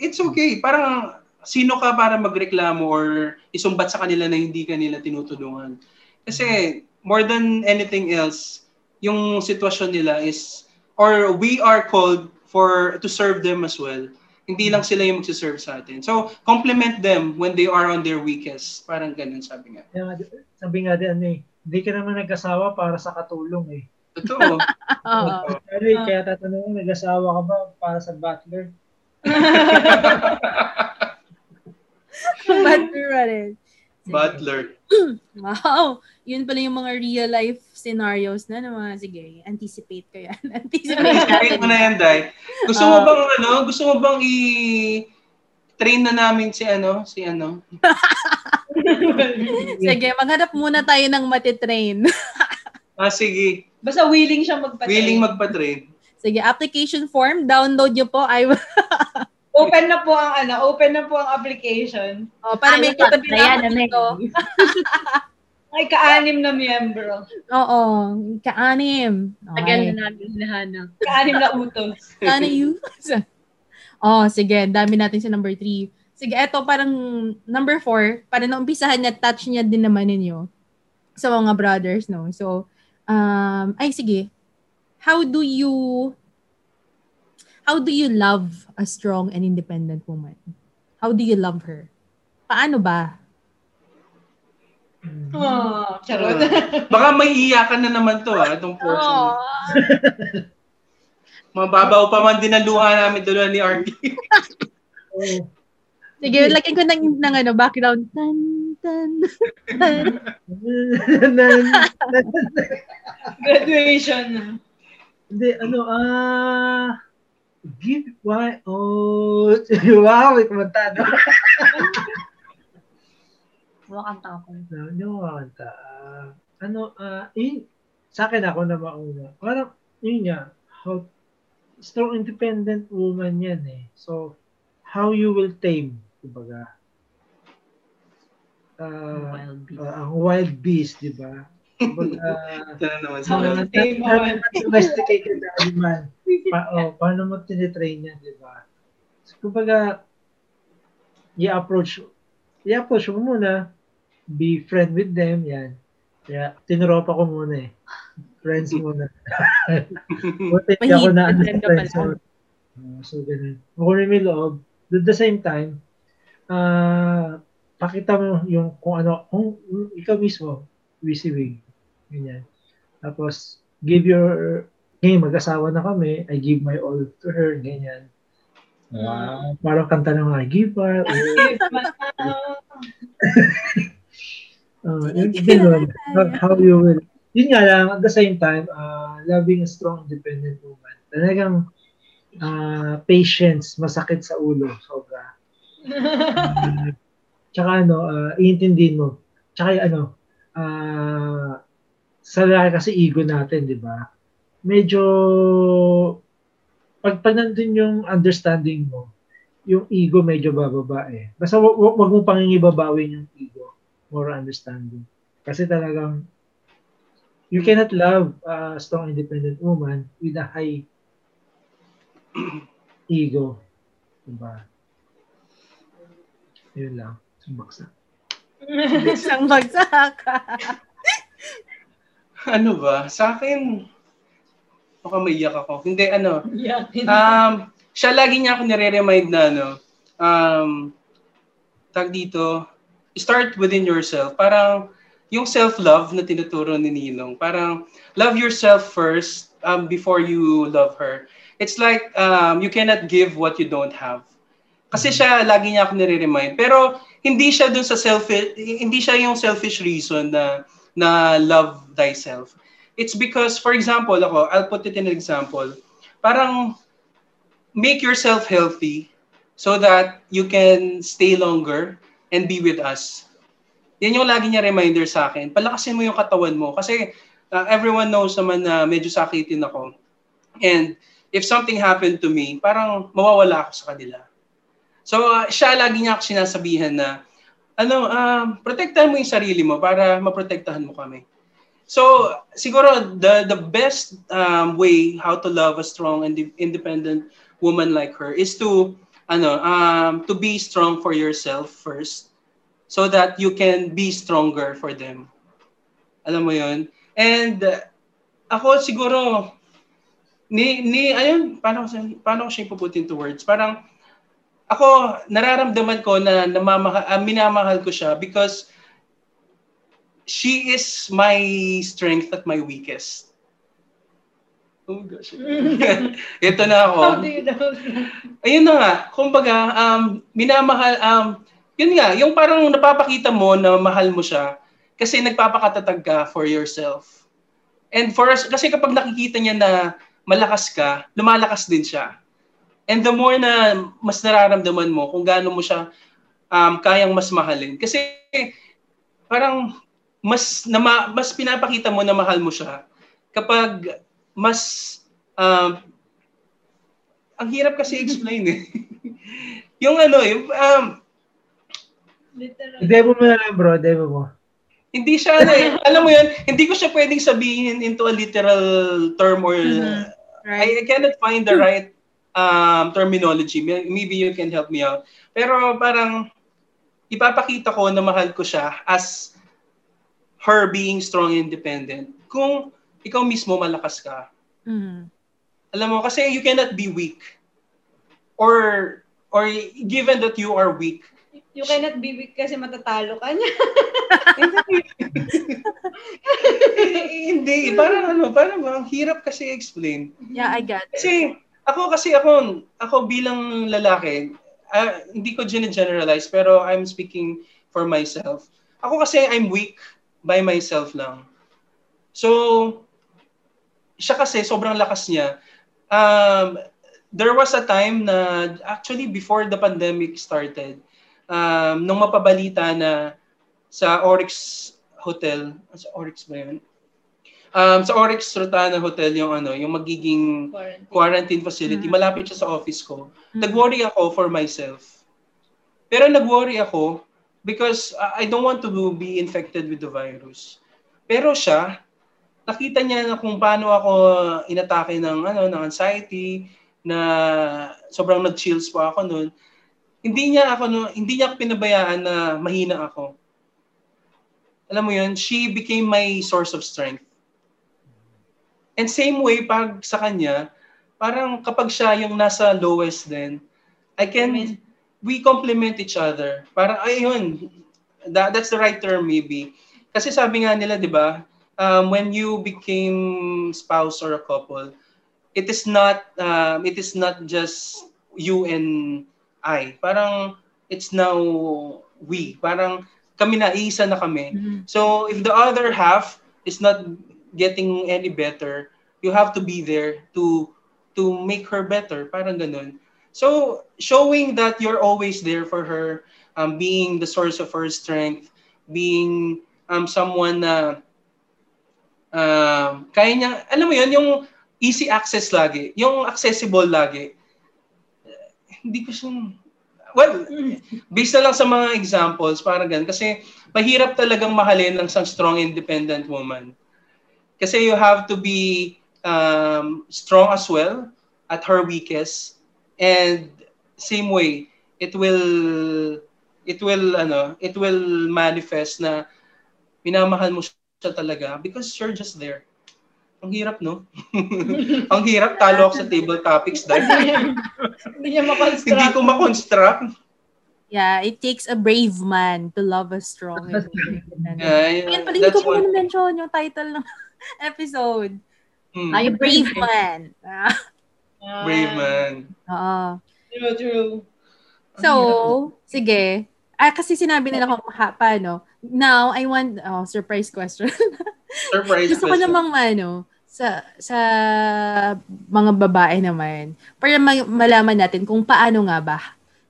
it's okay. Parang sino ka para magreklamo or isumbat sa kanila na hindi ka nila tinutulungan. Kasi more than anything else, yung sitwasyon nila is or we are called for to serve them as well. Hindi lang sila yung magsiserve sa atin. So, compliment them when they are on their weakest. Parang ganun sabi nga. Nga, sabi nga din, ano eh, hindi ka naman nag-asawa para sa katulong eh. Totoo. *laughs* Oo. Ano eh, kaya tatanong mo, nag-asawa ka ba para sa butler? *laughs* Butler pa rin. Butler. *clears throat* Wow! Yun pala yung mga real life scenarios na naman. Sige, anticipate ko yan. *laughs* anticipate Wait mo natin. na yan, Dai. Gusto mo bang ano, gusto mo bang i train na namin si ano, si ano? *laughs* Sige, maghanap muna tayo ng matitrain. *laughs* Ah, sige. Basta willing siya magpatay. Willing magpa-train. Sige, application form, download nyo po. I will, Open na po ang ano, open na po ang application. oh, para may Ayos, katabi na ayan, ako ano dito. *laughs* Ay, kaanim na miyembro. Oo, kaanim. Tagal Okay. na namin hinahanap. Kaanim na utos. *laughs* Sana you. *laughs* oh, sige, dami natin sa number three. Sige, eto parang number four, para naumpisahan niya, touch niya din naman ninyo sa mga brothers, no? So, um, ay sige, how do you, how do you love a strong and independent woman? How do you love her? Paano ba? Oh, charot. Baka may iyakan na naman to ah, itong portion. *laughs* Mababaw pa man din ang luha namin dalawa ni RT. Oo. *laughs* Sige, lagyan ko ng, ng ano, background. Tan, tan. *laughs* Graduation. Hindi, ano, ah, give, why, oh, *laughs* wow, may kumanta, no? Kumakanta ako. no, hindi ko makakanta. Ah, ano, ah, yun, sa akin ako na mauna. Parang, yun nga, how, strong independent woman yan eh. So, how you will tame, kumbaga. Ah, Wild beast. ah, ang wild beast, di ba? *laughs* Kumbaga, Ito na naman How sila. to tame a wild domesticated animal. Pa, oh, paano mo tinitrain yan, di ba? So, kumbaga, i-approach, i-approach mo muna, be friend with them, yan. Kaya, tinuropa ko muna eh. Friends muna. *laughs* Buti ako na ano, friends. pala. Uh, so, ganun. Makunin mo yung loob. At the same time, ah, pakita mo yung kung ano, kung kung ikaw mismo, receiving. Ganyan. Tapos, give your, hey, mag-asawa na kami, I give my all to her, ganyan. Ah, parang kanta ng I give her. Uh, yun, ganun. how, you will. Yun nga lang, at the same time, uh, loving a strong, independent woman. Talagang uh, patience, masakit sa ulo, sobra. Uh, *laughs* tsaka ano, uh, iintindihin mo. Tsaka yung ano, uh, sa lalaki kasi ego natin, di ba? Medyo, pag, pag nandun yung understanding mo, yung ego medyo bababa eh. Basta wag, wag, wag mo pangingibabawin yung ego. More understanding. Kasi talagang, you cannot love a strong independent woman with a high *clears throat* ego. Diba? Yun lang. Sumbaksa. Isang bagsak. *laughs* *laughs* Ano ba? Sa akin, baka maiyak ako. Hindi, ano, um, siya lagi niya ako nire-remind na, ano, um, tag dito, start within yourself. Parang, yung self-love na tinuturo ni Ninong, parang, love yourself first um, before you love her. It's like, um, you cannot give what you don't have. Kasi siya, lagi niya ako nire-remind. Pero, hindi siya dun sa selfish, hindi siya yung selfish reason na, na love thyself. It's because, for example, ako, I'll put it in an example. Parang, make yourself healthy so that you can stay longer and be with us. Yan yung lagi niya reminder sa akin. Palakasin mo yung katawan mo. Kasi uh, everyone knows naman na medyo sakitin ako. And if something happened to me, parang mawawala ako sa kanila. So uh, siya lagi niya ako sinasabihan na, ano, um, protektahan mo yung sarili mo para maprotektahan mo kami. So siguro the the best um, way how to love a strong and independent woman like her is to ano um, to be strong for yourself first so that you can be stronger for them. Alam mo 'yon? And uh, ako siguro ni ni ayun paano paano ko siya ipuputin to words? Parang ako nararamdaman ko na namamahal uh, minamahal ko siya because she is my strength at my weakest. Oh gosh. *laughs* Ito na ako. How do you know? Ayun na nga, kumbaga, um, minamahal, um, yun nga, yung parang napapakita mo na mahal mo siya kasi nagpapakatatag ka for yourself. And for us, kasi kapag nakikita niya na malakas ka, lumalakas din siya. And the more na mas nararamdaman mo kung gaano mo siya um, kayang mas mahalin. Kasi parang mas na mas pinapakita mo na mahal mo siya kapag mas um, ang hirap kasi explain eh. *laughs* yung ano, yung um, Literal. Demo mo na lang bro, demo mo. hindi siya ano eh, *laughs* alam mo yun, hindi ko siya pwedeng sabihin into a literal term or Mhm. Right. I cannot find the right um, terminology. May- Maybe you can help me out. Pero parang ipapakita ko na mahal ko siya as her being strong and independent. Kung ikaw mismo malakas ka. Mhm. Alam mo, kasi you cannot be weak. Or or given that you are weak, You cannot be weak kasi matatalo ka niya. *laughs* hindi, parang ano, parang ang hirap kasi explain. Yeah, I got it. Kasi ako kasi ako ako bilang lalaki, ah, hindi ko generalize pero I'm speaking for myself. ako kasi I'm weak by myself lang. So, siya kasi sobrang lakas niya. Um, there was a time na actually before the pandemic started, um, nung mapabalita na sa Oryx Hotel, sa Oryx ba yun? Um, sa Oryx Rotana Hotel yung ano, yung magiging Quarantine. quarantine facility, Mm. malapit siya sa office ko. Mm. Nag-worry ako for myself. Pero nag-worry ako because I I don't want to be infected with the virus. Pero siya, nakita niya na kung paano ako inatake ng ano ng anxiety na sobrang nag-chills pa ako noon. Hindi niya ako no, hindi niya ako pinabayaan na mahina ako. Alam mo 'yun, she became my source of strength. And same way pag sa kanya, parang kapag siya yung nasa lowest din, I can. We complement each other. Parang ayun, that, that's the right term maybe. Kasi sabi nga nila, 'di ba, um, when you became spouse or a couple, it is not um, it is not just you and I. Parang it's now we. Parang kami na isa na kami. Mhm. So if the other half is not getting any better, you have to be there to to make her better. Parang ganun. So showing that you're always there for her, um, being the source of her strength, being um, someone na um, kaya niya, alam mo yun, yung easy access lagi, yung accessible lagi. Eh, Hindi ko siya, well, based na lang sa mga examples, parang ganun. Kasi mahirap talagang mahalin ng isang strong independent woman. Kasi you have to be um, strong as well at her weakest. And same way, it will it will ano, it will manifest na minamahal mo siya talaga because you're just there. Ang hirap, no? *laughs* Ang hirap, talo ako sa table topics dahil Hindi niya makonstruct. *laughs* hindi ko makonstruct. Yeah, it takes a brave man to love a strong and independent. Yeah, Ayan pala, hindi ko that's pa mention yung title ng *laughs* episode. Hmm, Ay, The Brave Man. Ah, Ah, brave man. Oo. True, true. So, sige. Ah, kasi sinabi nila kung ha, paano. Now, I want, oh, surprise question. *laughs* Surprise Gusto ko question. namang ano, sa sa mga babae naman, para ma- malaman natin kung paano nga ba.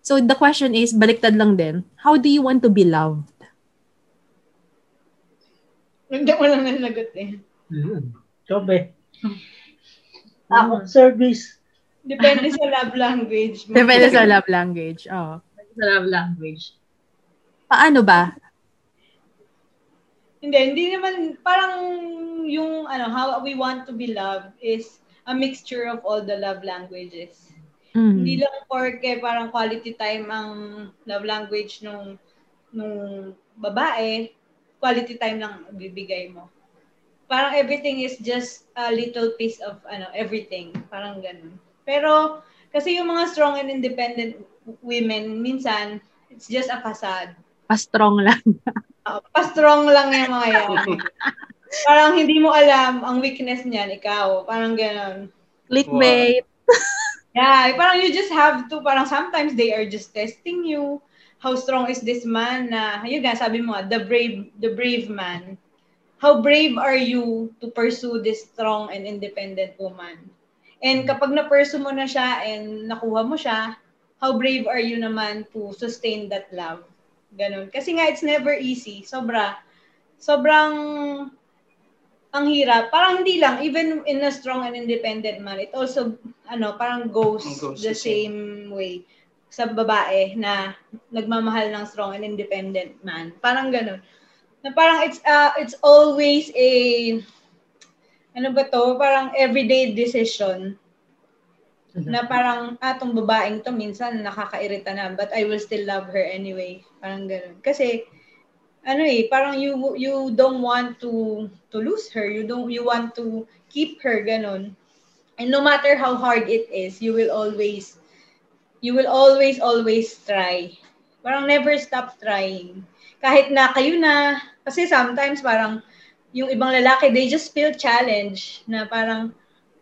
So, the question is, baliktad lang din, how do you want to be loved? Hindi mo lang nalagot eh. Mm. Jobe. Ako, service. Depende sa love language mo. Depende sa love language. Oh. Sa love language. Paano ba? Hindi, hindi naman, parang yung, ano, how we want to be loved is a mixture of all the love languages. Mhm. Hindi lang porke parang quality time ang love language nung nung babae, quality time lang ang bibigay mo. Parang everything is just a little piece of ano, everything. Parang ganun. Pero kasi yung mga strong and independent women, minsan it's just a facade. Pa-strong lang. Uh, *laughs* pa-strong lang yung mga yan. parang hindi mo alam ang weakness niyan, ikaw. Parang ganun. Clickbait. *laughs* Yeah, parang you just have to, parang sometimes they are just testing you. How strong is this man na, yun nga, sabi mo, the brave, the brave man. How brave are you to pursue this strong and independent woman? And kapag na-pursue mo na siya and nakuha mo siya, how brave are you naman to sustain that love? Ganun. Kasi nga, it's never easy. Sobra. Sobrang ang hirap. Parang hindi lang, even in a strong and independent man, it also, ano, parang goes, goes the the same. same way sa babae na nagmamahal ng strong and independent man. Parang ganun. Na parang it's, uh, it's always a, ano ba to, parang everyday decision na parang, ah, tong babaeng to, minsan nakakairita na, but I will still love her anyway. Parang ganun. Kasi, ano eh, parang you you don't want to to lose her. You don't you want to keep her ganun. And no matter how hard it is, you will always you will always always try. Parang never stop trying. Kahit na kayo na kasi sometimes parang yung ibang lalaki they just feel challenge na parang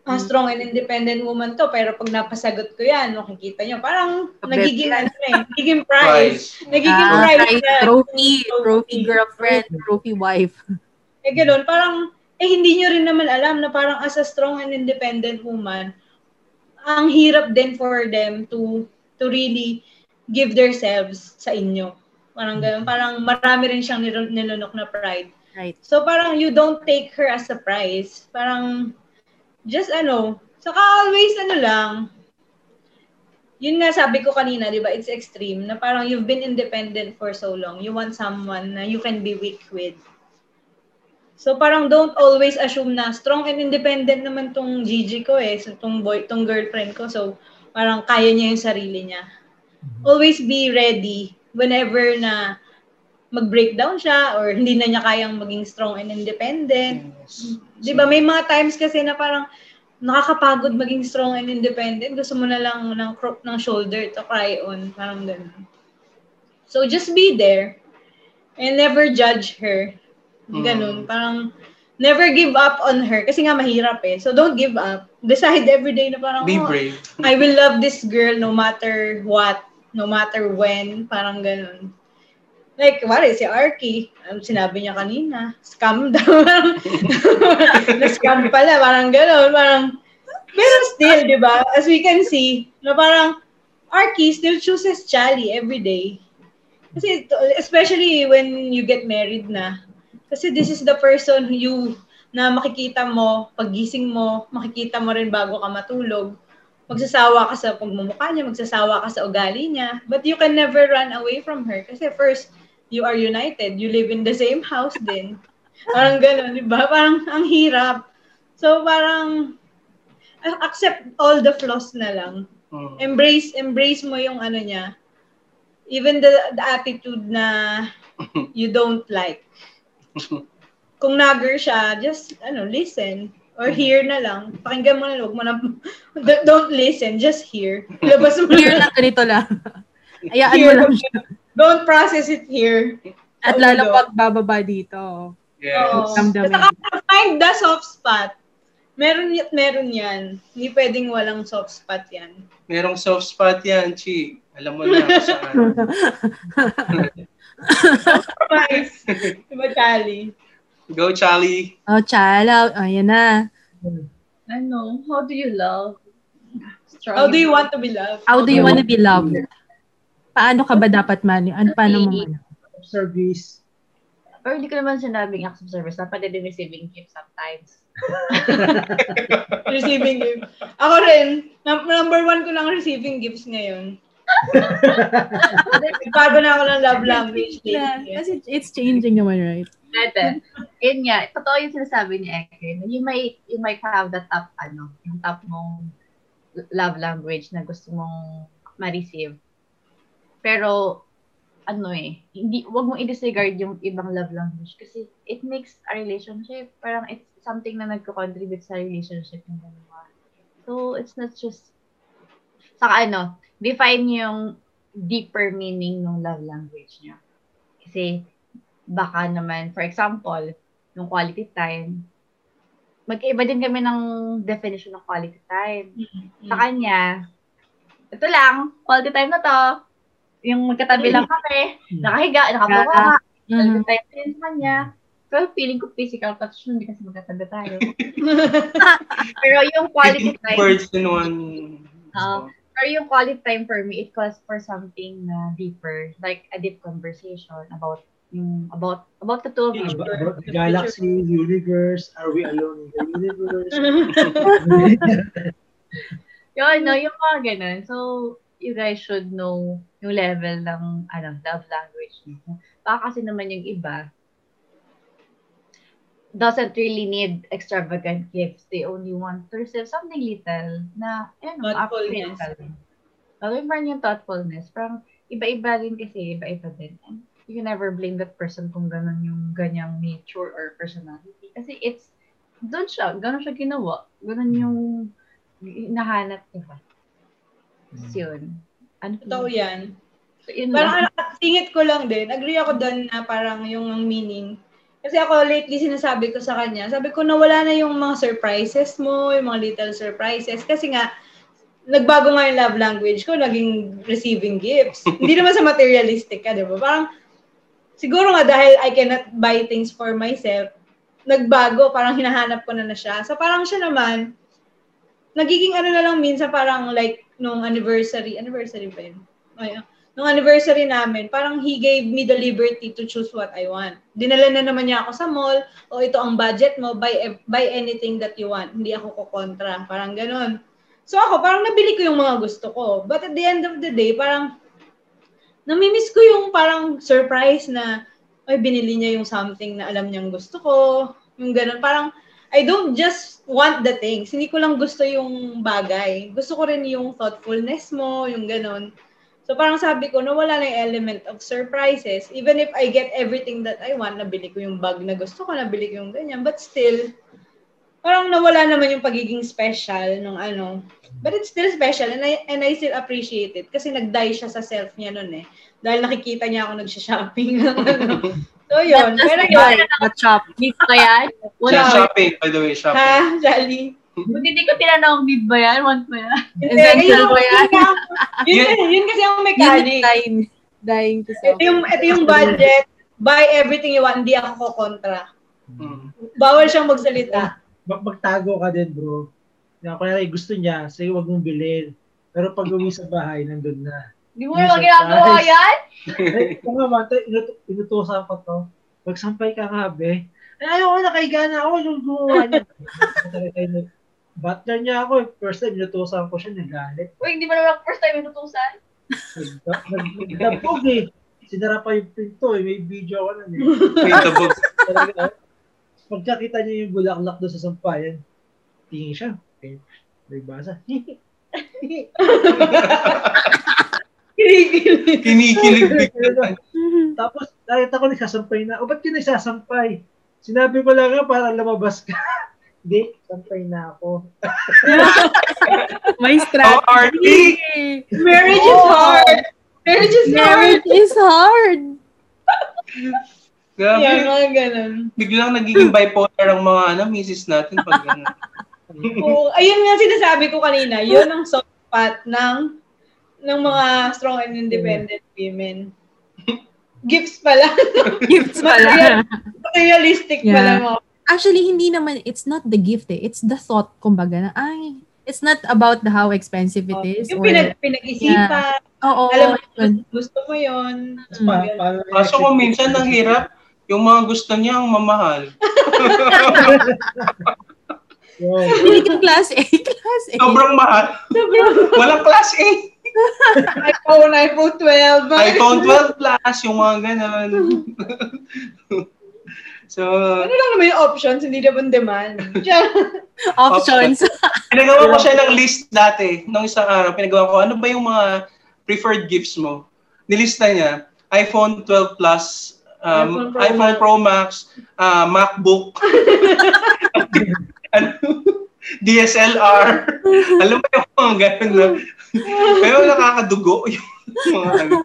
ah, strong and independent woman to, pero pag napasagot ko yan, makikita nyo, parang nagiging, ano na eh, nagiging *laughs* prize. Nagiging Ah, prize right. na. Trophy, trophy girlfriend, trophy wife. *laughs* Eh, ganun, parang, eh, hindi nyo rin naman alam na parang as a strong and independent woman, ang hirap din for them to to really give themselves sa inyo. Parang ganun. Parang marami rin siyang nil- nilunok na pride. Right. So parang you don't take her as a prize. Parang just ano, saka always ano lang, yun nga sabi ko kanina, di ba, it's extreme, na parang you've been independent for so long. You want someone na you can be weak with. So parang don't always assume na strong and independent naman tong Gigi ko eh, so tong boy, tong girlfriend ko. So parang kaya niya yung sarili niya. Always be ready whenever na mag-breakdown siya or hindi na niya kayang maging strong and independent. Yes. 'Di ba may mga times kasi na parang nakakapagod maging strong and independent. Gusto mo na lang ng crop ng shoulder to cry on, parang ganun. So just be there and never judge her. Ganun, parang never give up on her kasi nga mahirap eh. So don't give up. *laughs* Decide every day na parang Be "Oh, brave. I will love this girl no matter what, no matter when, parang ganun. Like, wari, si Arky, ang sinabi niya kanina, scam *laughs* daw. Na-scam pala, parang ganun, parang, pero still, di ba, as we can see, na parang, Arky still chooses Chali every day. Kasi, especially when you get married na, kasi this is the person who you, na makikita mo, paggising mo, makikita mo rin bago ka matulog, magsasawa ka sa pagmumukha niya, magsasawa ka sa ugali niya, but you can never run away from her. Kasi first, you are united. You live in the same house din. Parang gano'n, di ba? Parang ang hirap. So parang a- accept all the flaws na lang. Mm. Embrace embrace mo yung ano niya. Even the, the attitude na *laughs* you don't like. Kung nagger siya, just ano, listen or hear na lang. Pakinggan mo na, huwag mo na *laughs* don't listen, just hear. *laughs* Labas mo Here na. lang, ganito lang. Ayaan mo Hear. lang siya. Don't process it here. At lalo pag bababa dito. Yes. Damdamin. At saka find the soft spot. Meron, meron yan. Hindi pwedeng walang soft spot yan. Merong soft spot yan, Chi. Alam mo na kung saan. Nice. diba, Chali? Go, Charlie. Oh, chala. Ayan na. Ano, how do you love? Strong. How do you want to be loved? How do you want to be loved? Paano ka ba dapat man? Ano, paano mo man? Service. Or hindi ko naman sinabing acts of service. Dapat din receiving gifts sometimes. *laughs* Receiving gift. Ako rin. Num- number one ko lang receiving gifts ngayon. *laughs* Bago na ako ng love language Yeah, kasi it's changing naman, right? Dati. Yun nga, totoo yung sinasabi ni Eke. You might, you might have the top, ano, yung top mong love language na gusto mong ma-receive. Pero, ano eh, hindi, wag mong i-disregard yung ibang love language kasi it makes a relationship, parang it's something na nagko-contribute sa relationship ng dalawa. So, it's not just, saka ano, define yung deeper meaning ng love language niya. Kasi, baka naman, for example, yung quality time, magkaiba din kami ng definition ng quality time. Sa kanya, ito lang, quality time na to. Yung magkatabi lang kami, nakahiga, nakapawa, quality time din sa kanya. Pero feeling ko physical touch yun, hindi kasi magkatabi tayo. *laughs* Pero yung quality time, birds in one. Oo. Pero yung quality time for me, it calls for something na deeper, like a deep conversation about yung about about the two of you. About, about the galaxy, universe, are we alone in the universe? *laughs* *laughs* Yun, no, yung mga ganun. So, you guys should know yung level ng ano, love language niyo. Baka kasi naman yung iba, doesn't really need extravagant gifts. They only want to receive something little na, ano, Thoughtfulness. pa rin yung thoughtfulness. Parang, iba-iba rin kasi, iba-iba din. And you can never blame that person kung ganun yung ganyang nature or personality. Kasi it's, doon siya, ganun siya ginawa. Ganun yung hinahanap niya. So, yun. Ano Totoo yan. So, yun Parang lang. ano, singit ko lang din. Agree ako doon na parang yung ang meaning. Kasi ako lately sinasabi ko sa kanya, sabi ko nawala na yung mga surprises mo, yung mga little surprises. Kasi nga, nagbago nga yung love language ko, naging receiving gifts. *laughs* Hindi naman sa materialistic ka, di ba? Parang, siguro nga dahil I cannot buy things for myself, nagbago, parang hinahanap ko na na siya. So parang siya naman, nagiging ano na lang minsan parang like nung anniversary, anniversary ba yun? Ay, ah. nung anniversary namin, parang he gave me the liberty to choose what I want. Dinala na naman niya ako sa mall, o ito ang budget mo, buy, buy anything that you want. Hindi ako kukontra. Parang ganun. So ako, parang nabili ko yung mga gusto ko. But at the end of the day, parang namimiss ko yung parang surprise na ay binili niya yung something na alam niyang gusto ko. Yung ganun. Parang I don't just want the things. Hindi ko lang gusto yung bagay. Gusto ko rin yung thoughtfulness mo, yung ganun. So parang sabi ko, nawala na yung element of surprises. Even if I get everything that I want, nabili ko yung bag na gusto ko, nabili ko yung ganyan. But still, parang nawala naman yung pagiging special nung ano. But it's still special and I, and I still appreciate it kasi nag-die siya sa self niya nun eh. Dahil nakikita niya ako nagsha-shopping. *laughs* ano. so yun. Pero yun. But shop. Beef ba yan? Yeah, shopping, by the way, shopping. Ha, Jolly? Buti hindi ko tinanong beef ba yan? Want ba yan? Essential ba yan? Yun, yun, yun kasi ang mechanic. dying, dying to sell. Ito yung, ito yung budget. Buy everything you want. Hindi ako kontra. Mm. Bawal siyang magsalita. Mag- magtago ka din, bro. Na kaya gusto niya, sige wag mong bilhin. Pero pag uwi sa bahay, nandun na. Hindi mo naman ginagawa yan? Eh, kung nga man, inut- inutusan ko to. Magsampay ka nga, be. Ay, ayaw ko, nakahiga na ako. Yung gumawa niya. Butler niya ako. eh. First time, inutusan ko siya, nagalit. Uy, hindi mo naman first time inutusan. Nag- Nagdabog eh. Sinara pa yung pinto eh. May video ako nun eh. Talaga, pagkakita niya yung bulaklak doon sa sampayan, tingin siya. Okay. Nagbasa. Kinikilig. Kinikilig bigla. *laughs* Tapos, nakita ko nagsasampay na. O, ba't ka nagsasampay? Sinabi ko lang nga para lumabas ka. *laughs* Hindi, sampay na ako. *laughs* May Oh, strategy. Marriage is hard. Marriage is hard. Marriage is hard. Grabe. Yan, mga ganun. Biglang nagiging bipolar ang mga ano, misis natin pag gano'n. *laughs* Oo, ayun nga sinasabi ko kanina, yun ang soft spot ng ng mga strong and independent women. Gifts pala. *laughs* Gifts pala. Realistic Yeah. pala mga Actually, hindi naman, it's not the gift eh. It's the thought, kumbaga, na, ay, it's not about the how expensive it is. Yung or, pinag, pinag-isipan, oo, alam mo, yun. gusto mo yun. Pa, paano Kaso kung minsan ang hirap, yung mga gusto niya ang mamahal. Wow. *laughs* Hindi ka class A, class A. Sobrang mahal. Walang class A. iPhone, iPhone 12. iPhone 12 Plus, yung mga gano'n. *laughs* so, Ano lang naman yung options, hindi naman demand. Options. pinagawa ko siya ng list dati. Nung isang araw, pinagawa ko, ano ba yung mga preferred gifts mo? Nilista niya, iPhone 12 Plus, um, iPhone Pro iPhone Max. Pro Max, uh, MacBook, *laughs* *laughs* ano, DSLR. *laughs* Alam mo yung mga ganun na. Pero nakakadugo yung mga ano.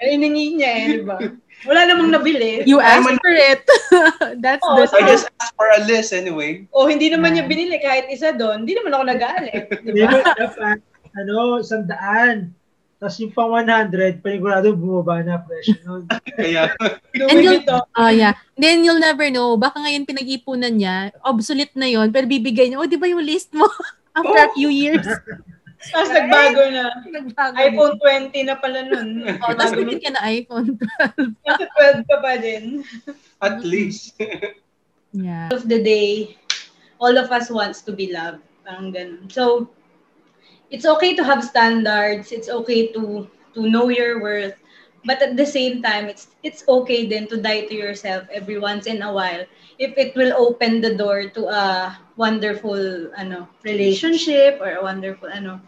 Ay, hiningi niya eh, di ba? Wala namang nabili. You asked Naman- for it. That's Oo, the so- I just asked for a list anyway. O hindi naman niya binili kahit isa doon, hindi naman ako nagalit. Di Hindi ba? ano, isang daan. Tapos yung pang 100, panigurado bumaba na presyo nun. *laughs* Kaya, And you'll, oh yeah. Then you'll never know. Baka ngayon pinag-ipunan niya, obsolete na yon pero bibigay niya, oh, di ba yung list mo? *laughs* After a few years. *laughs* Tapos nagbago na. Nagbago na. iPhone 20 na pala nun. Oh, tapos bigyan ka na iPhone. Nasa 12 ka pa din. at least. yeah. of the day, all of us wants to be loved. Parang ganun. So, it's okay to have standards. It's okay to to know your worth. But at the same time, it's it's okay then to die to yourself every once in a while if it will open the door to a wonderful ano relationship or a wonderful ano.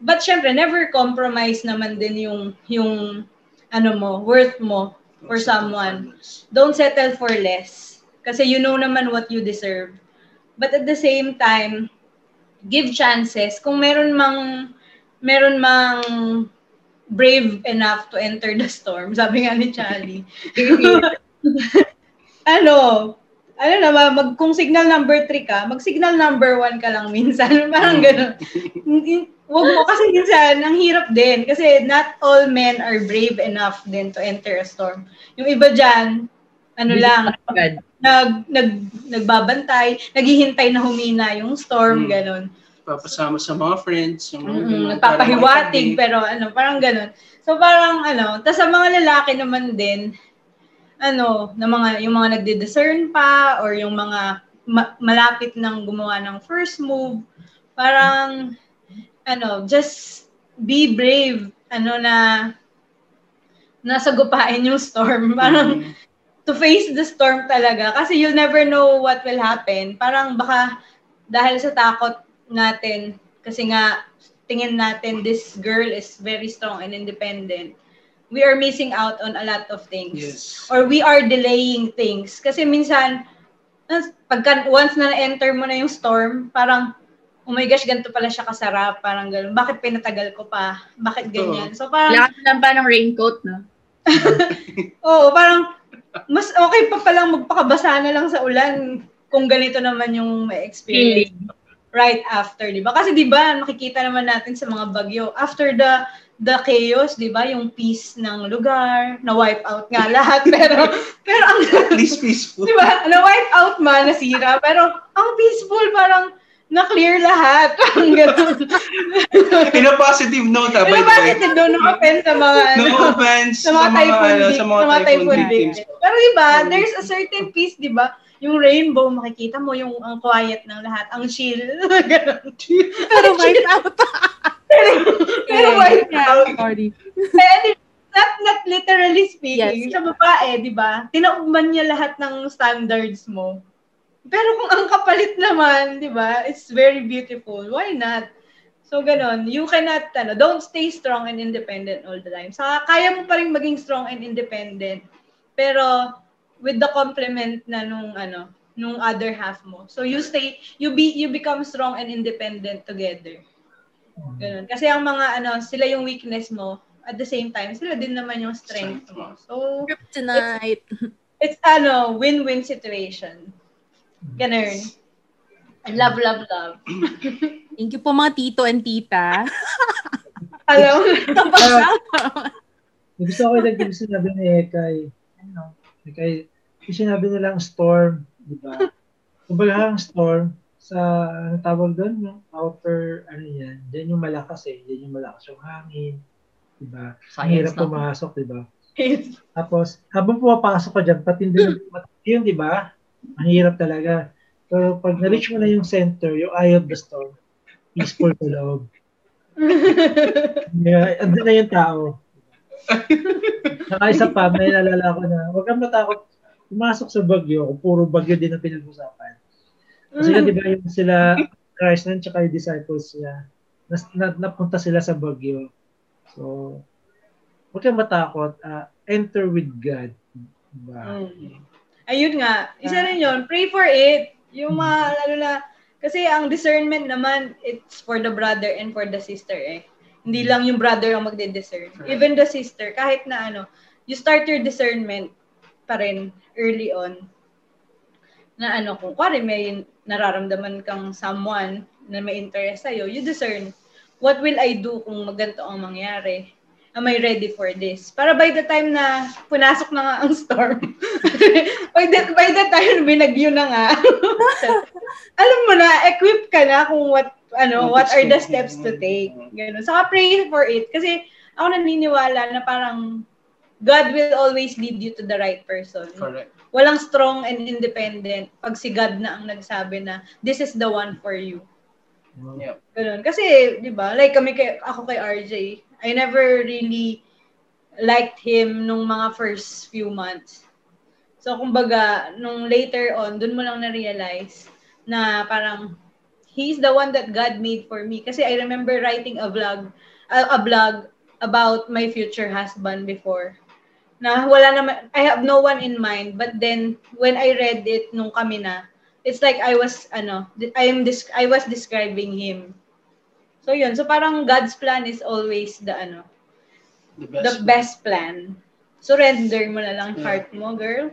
But syempre, never compromise naman din yung yung ano mo, worth mo for someone don't settle for less. Kasi you know naman what you deserve. But at the same time, give chances. Kung meron mang meron mang brave enough to enter the storm, *laughs* sabi nga ni Charlie. *laughs* ano, ano na, mag, kung signal number 3 ka, mag signal number 1 ka lang minsan. *laughs* Parang gano'n. Huwag mo kasi minsan, ang hirap din. Kasi not all men are brave enough din to enter a storm. Yung iba dyan, ano lang, nag, nag, nagbabantay, naghihintay na humina yung storm, Hmm. gano'n. Papasama sa mga friends. Yung, mga Mm, ganun, nagpapahiwatig, pero ano, parang ganun. So parang ano, tas sa mga lalaki naman din, ano, na mga, yung mga nagde-discern pa, or yung mga ma- malapit nang gumawa ng first move, parang, ano, just be brave, ano na, nasagupain yung storm. *laughs* Parang, Mm. To face the storm talaga. Kasi you'll never know what will happen. Parang baka dahil sa takot natin, kasi nga tingin natin this girl is very strong and independent, we are missing out on a lot of things. Yes. Or we are delaying things. Kasi minsan, pagka once na enter mo na yung storm, parang, oh my gosh, ganito pala siya kasarap. Parang gano'n. Bakit pinatagal ko pa? Bakit ganyan? So parang, Kailangan lang pa ng raincoat, no? *laughs* Oo, parang mas okay pa palang magpakabasa na lang sa ulan kung ganito naman yung experience right after, 'di ba? Kasi 'di ba, makikita naman natin sa mga bagyo after the the chaos, 'di ba, yung peace ng lugar, na wipe out nga lahat *laughs* pero pero ang At least peaceful. 'di ba? Na wipe out man, nasira, pero ang peaceful parang na-clear lahat. *laughs* In a positive note, ah, by Pero the way. bakit no, no offense sa mga ano, No offense sa mga typhoon, ano, vic- sa mga typhoon victims. Pero iba, there's a certain peace, di ba? Yung rainbow, makikita mo yung ang quiet ng lahat, ang chill. *laughs* Pero wipe out. *laughs* Pero wipe out. And not, not literally speaking, Yes. sa babae, di ba? Tinaugman niya lahat ng standards mo. Pero kung ang kapalit naman, di ba, it's very beautiful. Why not? So, ganon. You cannot, ano, don't stay strong and independent all the time. Saka, kaya mo pa rin maging strong and independent. Pero, with the complement na nung, ano, nung other half mo. So, you stay, you be, you become strong and independent together. Ganun. Kasi ang mga, ano, sila yung weakness mo, at the same time, sila din naman yung strength mo. So, Tonight. it's, ano, win-win situation. Ganun. Love, love, love. *clears throat* Thank you po mga tito and tita. *laughs* Alam mo, *laughs* Yung gusto ko yung yung sinabi ni Ekay. Ano? Ekay, yung sinabi nilang storm, di ba? Kumbaga ang storm, sa, ano tawag doon, yung outer, ano yan, dyan yung malakas eh, dyan yung malakas yung hangin, di ba? Ang hirap pumasok, di ba? Tapos, habang pumapasok ka dyan, patindi matindi *clears throat* yun, di ba? Ang hirap talaga. Pero pag na-reach mo na yung center, yung eye of the storm, peaceful sa loob. *laughs* Yeah, andun na yung tao. *laughs* Saka isa pa, may nalala ko na, huwag kang matakot pumasok sa bagyo, kung puro bagyo din ang pinag-usapan. Kasi nga, di ba yung sila, Christ nun, tsaka yung disciples niya, na, na, napunta sila sa bagyo. So, huwag kang matakot, ah, enter with God. Diba? Mm. Ayun nga, isa rin yun, pray for it. Yung mga, lalo na, kasi ang discernment naman, it's for the brother and for the sister eh. Hindi lang yung brother ang magde-discern. Even the sister, kahit na ano, you start your discernment pa rin early on. Na ano, kung kwari may nararamdaman kang someone na may interest sa'yo, you discern, what will I do kung maganto ang mangyari? Am I ready for this? Para by the time na punasok na nga ang storm, *laughs* by, the, by the time binagyo na nga, *laughs* alam mo na, equip ka na kung what, ano, what are the steps to take. Ganun. Saka pray for it. Kasi ako naniniwala na parang God will always lead you to the right person. Correct. Walang strong and independent pag si God na ang nagsabi na this is the one for you. Yeah. Ganun. Kasi, di ba, like kami kay, ako kay RJ, I never really liked him nung mga first few months. So, kumbaga, nung later on, dun mo lang na-realize na parang, he's the one that God made for me. Kasi I remember writing a vlog, a, a blog about my future husband before. Na wala naman, I have no one in mind. But then, when I read it nung kami na, it's like I was, ano, I am, I was describing him. So, yun. So, parang God's plan is always the, ano, The best. the best plan. Surrender mo na lang Yeah. heart mo, girl.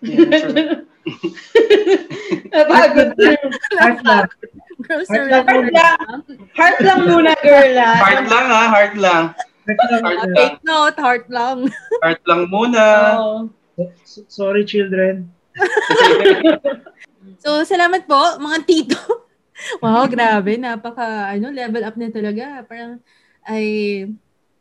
Yeah, sure. *laughs* *laughs* Napagod. Heart lang. Girls Heart lang Heart muna. lang. Heart lang muna, girl. ah. Heart lang ha, heart lang. Heart lang Heart lang. Take note, heart lang. *laughs* Heart lang muna. S- Sorry, children. So, salamat po, mga tito. *laughs* wow, grabe. Napaka, ano, level up na talaga. Parang, ay,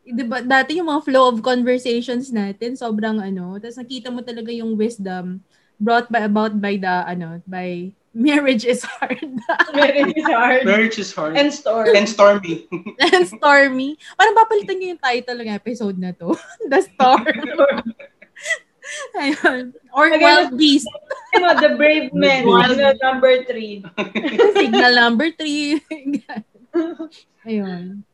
di ba, dati yung mga flow of conversations natin, sobrang ano, tapos nakita mo talaga yung wisdom brought by, about by the, ano, by *laughs* marriage is hard. *laughs* Very hard. Marriage is hard. And store. And stormy. And stormy. Parang papalitan niyo yung title ng episode na to. The Storm. *laughs* Ayun. Or Again, Wild Beast. *laughs* Ano, the brave men. Ano, number three. *laughs* Signal number three. Ayun.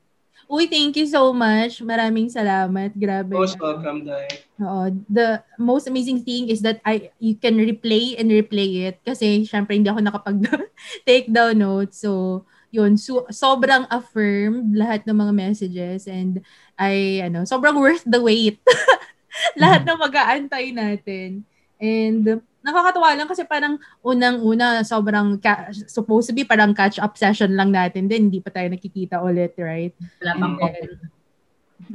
Uy, thank you so much. Maraming salamat. Grabe. Most welcome, Dai. Oo. The most amazing thing is that I you can replay and replay it kasi syempre hindi ako nakapag take down notes. So, yun, so, sobrang affirmed lahat ng mga messages and I ano, sobrang worth the wait. *laughs* lahat ng mag-aantay natin. And nakakatawa lang kasi parang unang-una sobrang ka- supposed to be parang catch-up session lang natin din. Hindi pa tayo nakikita ulit, right? Wala pang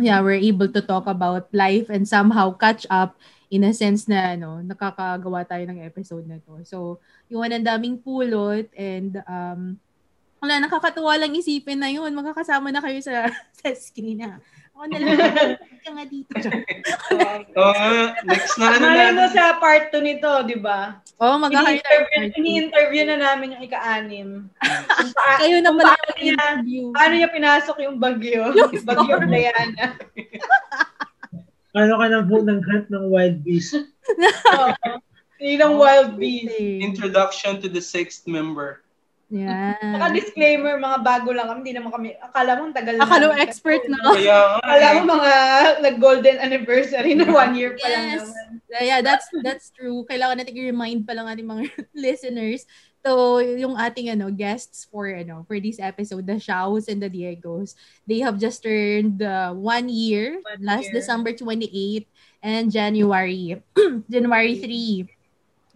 yeah, we're able to talk about life and somehow catch up in a sense na ano, nakakagawa tayo ng episode na to. So, yung ang daming pulot and um, wala, nakakatuwa lang isipin na yun. Magkakasama na kayo sa, *laughs* sa screen na. Ako na lang, *laughs* ka nga dito. Oo nga, next na ano Malay mo na. sa part 2 nito, di ba? Oo, oh, magkakaroon ng Ini-interview, na namin yung ika-anim. Kung paa- *laughs* Kayo na pala yung interview. paano niya pinasok yung bagyo? bagyo Diana. Ano ka nang ng hunt ng wild beast? Oo. Yun ang wild beast. Introduction to the sixth member. Yeah. Naka-disclaimer, mga bago lang kami. Hindi naman kami, akala mo tagal Akala mo namin. expert na. Kaya nga, Akala mo eh. mga nag-golden anniversary na one year pa lang Yes. naman. Yeah, that's that's true. Kailangan natin i-remind pa lang ating mga *laughs* listeners to yung ating ano guests for ano for this episode, the Shaos and the Diegos. They have just turned uh, one year One last year. December 28 and January *clears throat* January 3.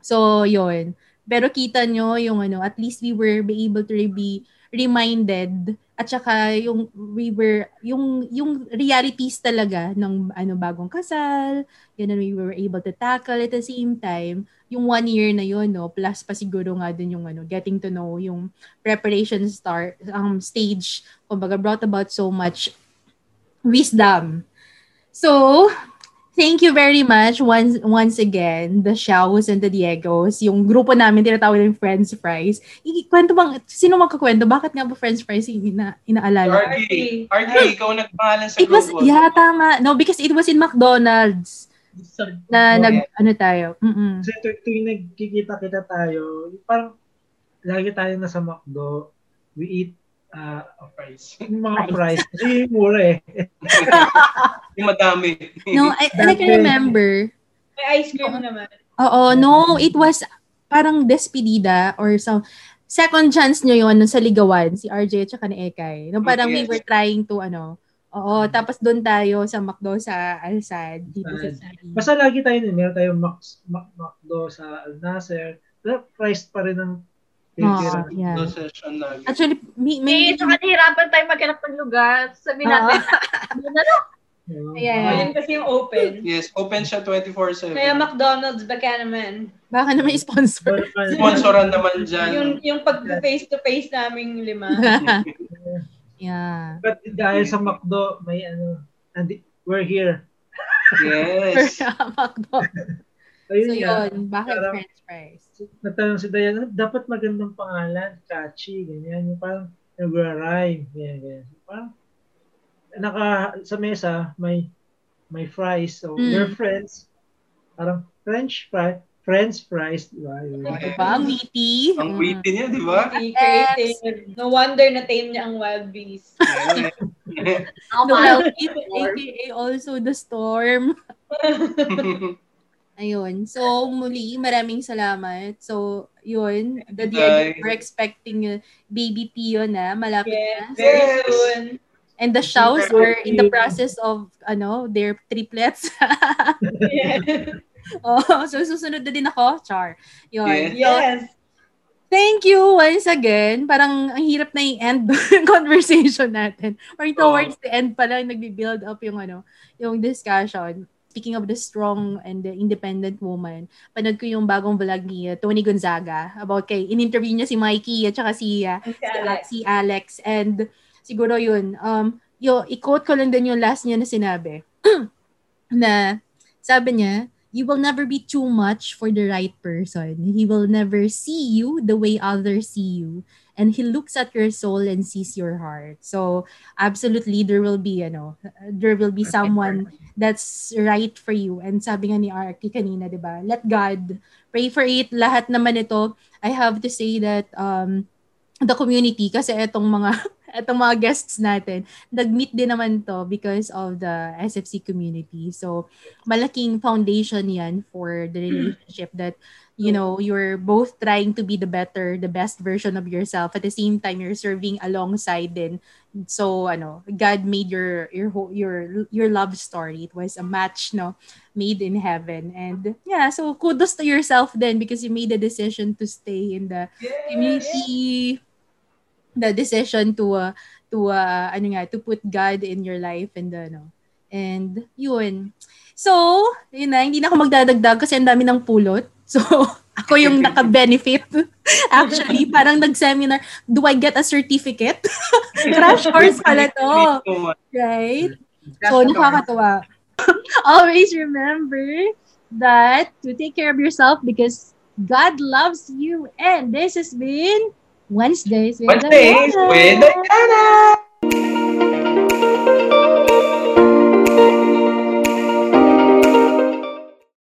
So, yun. Pero kita nyo yung ano, at least we were be able to be reminded. At saka yung we were yung yung realities talaga ng ano bagong kasal. Ganun we were able to tackle at the same time. Yung one year na yun no plus pa siguro nga din yung ano getting to know yung preparation start um stage. Kumbaga brought about so much wisdom. So Thank you very much once once again, the Shaos and the Diegos, yung grupo namin tinatawag ng Friends Fries. Ikwento bang, sino magkakwento? Bakit nga ba Friends Fries yung ina, inaalala? RD, RD, ikaw nagpangalan sa It was, grupo. yeah, tama. No, because it was in McDonald's na Oh, nag, ano tayo. Mm-mm. Kasi tu- tuwing nagkikita-kita tayo, parang lagi tayo nasa McDo, we eat uh, Fries. *laughs* yung mga fries. Kasi yung mura eh. *laughs* Yung madami. No, I, and I can remember, May ice cream naman. Oo, no, it was parang despedida or some second chance nyo yun nung sa Ligawan, si RJ at saka ni Ekay. Nung parang we Yes. were trying to, ano, oo, tapos doon tayo sa McDo sa Alsad, dito sa city. Basta lagi tayo nun. Meron tayong Mac, Mac, McDo sa Al Nasser. Pero priced pa rin ang titira. Oo, yeah. No session lagi. Actually, may, May, may, saka nahihirapan tayo maghanap ng lugar. Sabi natin, ano na lang. Yeah. Ayun kasi yung open. Yes, open siya 24-7. Kaya McDonald's, baka naman. baka na may sponsor. Sponsoran naman dyan. Yung, yung pag face-to-face naming lima. *laughs* yeah. But dahil sa McDo, may ano, andi, we're here. Yes. *laughs* McDo. Ayun So yun, bakit french fries? Natanong si Diana, dapat magandang pangalan, catchy, ganyan. Yung parang nag-rhyme, ganyan, ganyan. Parang, naka, sa mesa, may, may fries. So, Mm. we're friends. Parang, French fries, French fries, di ba? Yun. Diba? Ang witty. Ang witty niya, di ba? Creative. No wonder na tame niya ang wild beast. *laughs* The. Wild *laughs* Beast, aka also the storm. *laughs* Ayun. So, muli, maraming salamat. So, yun. The. Diego, we're expecting baby Pio na. Malapit Yes, na. Yes. soon. And the Shaws are in the process of, ano, their triplets. Yeah. *laughs* oh, so susunod na din ako, Char. Yun. Yes. So, Yes. thank you once again. Parang ang hirap na i-end *laughs* conversation natin. Or towards the end pa lang nagbi-build up yung ano, yung discussion. Speaking of the strong and the independent woman, panood ko yung bagong vlog ni uh, Tony Gonzaga about kay in-interview niya si Mikey at saka si uh, Si Alex. si Alex. And siguro yun um yo i-quote ko lang din yung last niya na sinabi. *clears throat* Na sabi niya you will never be too much for the right person. He will never see you the way others see you and he looks at your soul and sees your heart. So absolutely there will be ano there will be someone that's right for you. And sabi nga ni Arky kanina 'di ba? Let God pray for it. Lahat naman ito I have to say that um the community kasi etong mga *laughs* etong mga guests natin nag-meet din naman to because of the SFC community. So malaking foundation 'yan for the relationship that you know you're both trying to be the better, the best version of yourself. At the same time you're serving alongside din. So ano, God made your your your your love story. It was a match no made in heaven. And yeah, so kudos to yourself then because you made the decision to stay in the community. The decision to uh, to uh, ano nga to put God in your life and ano and yun. So yun na hindi na ako magdadagdag kasi ang dami ng pulot so *laughs* ako yung *laughs* naka-benefit actually. Parang nag-seminar do I get a certificate? *laughs* Crash course pala to. Right? So nakakatawa always remember that to take care of yourself because God loves you. And this has been Wednesdays with Wednesdays Diana. with Diana!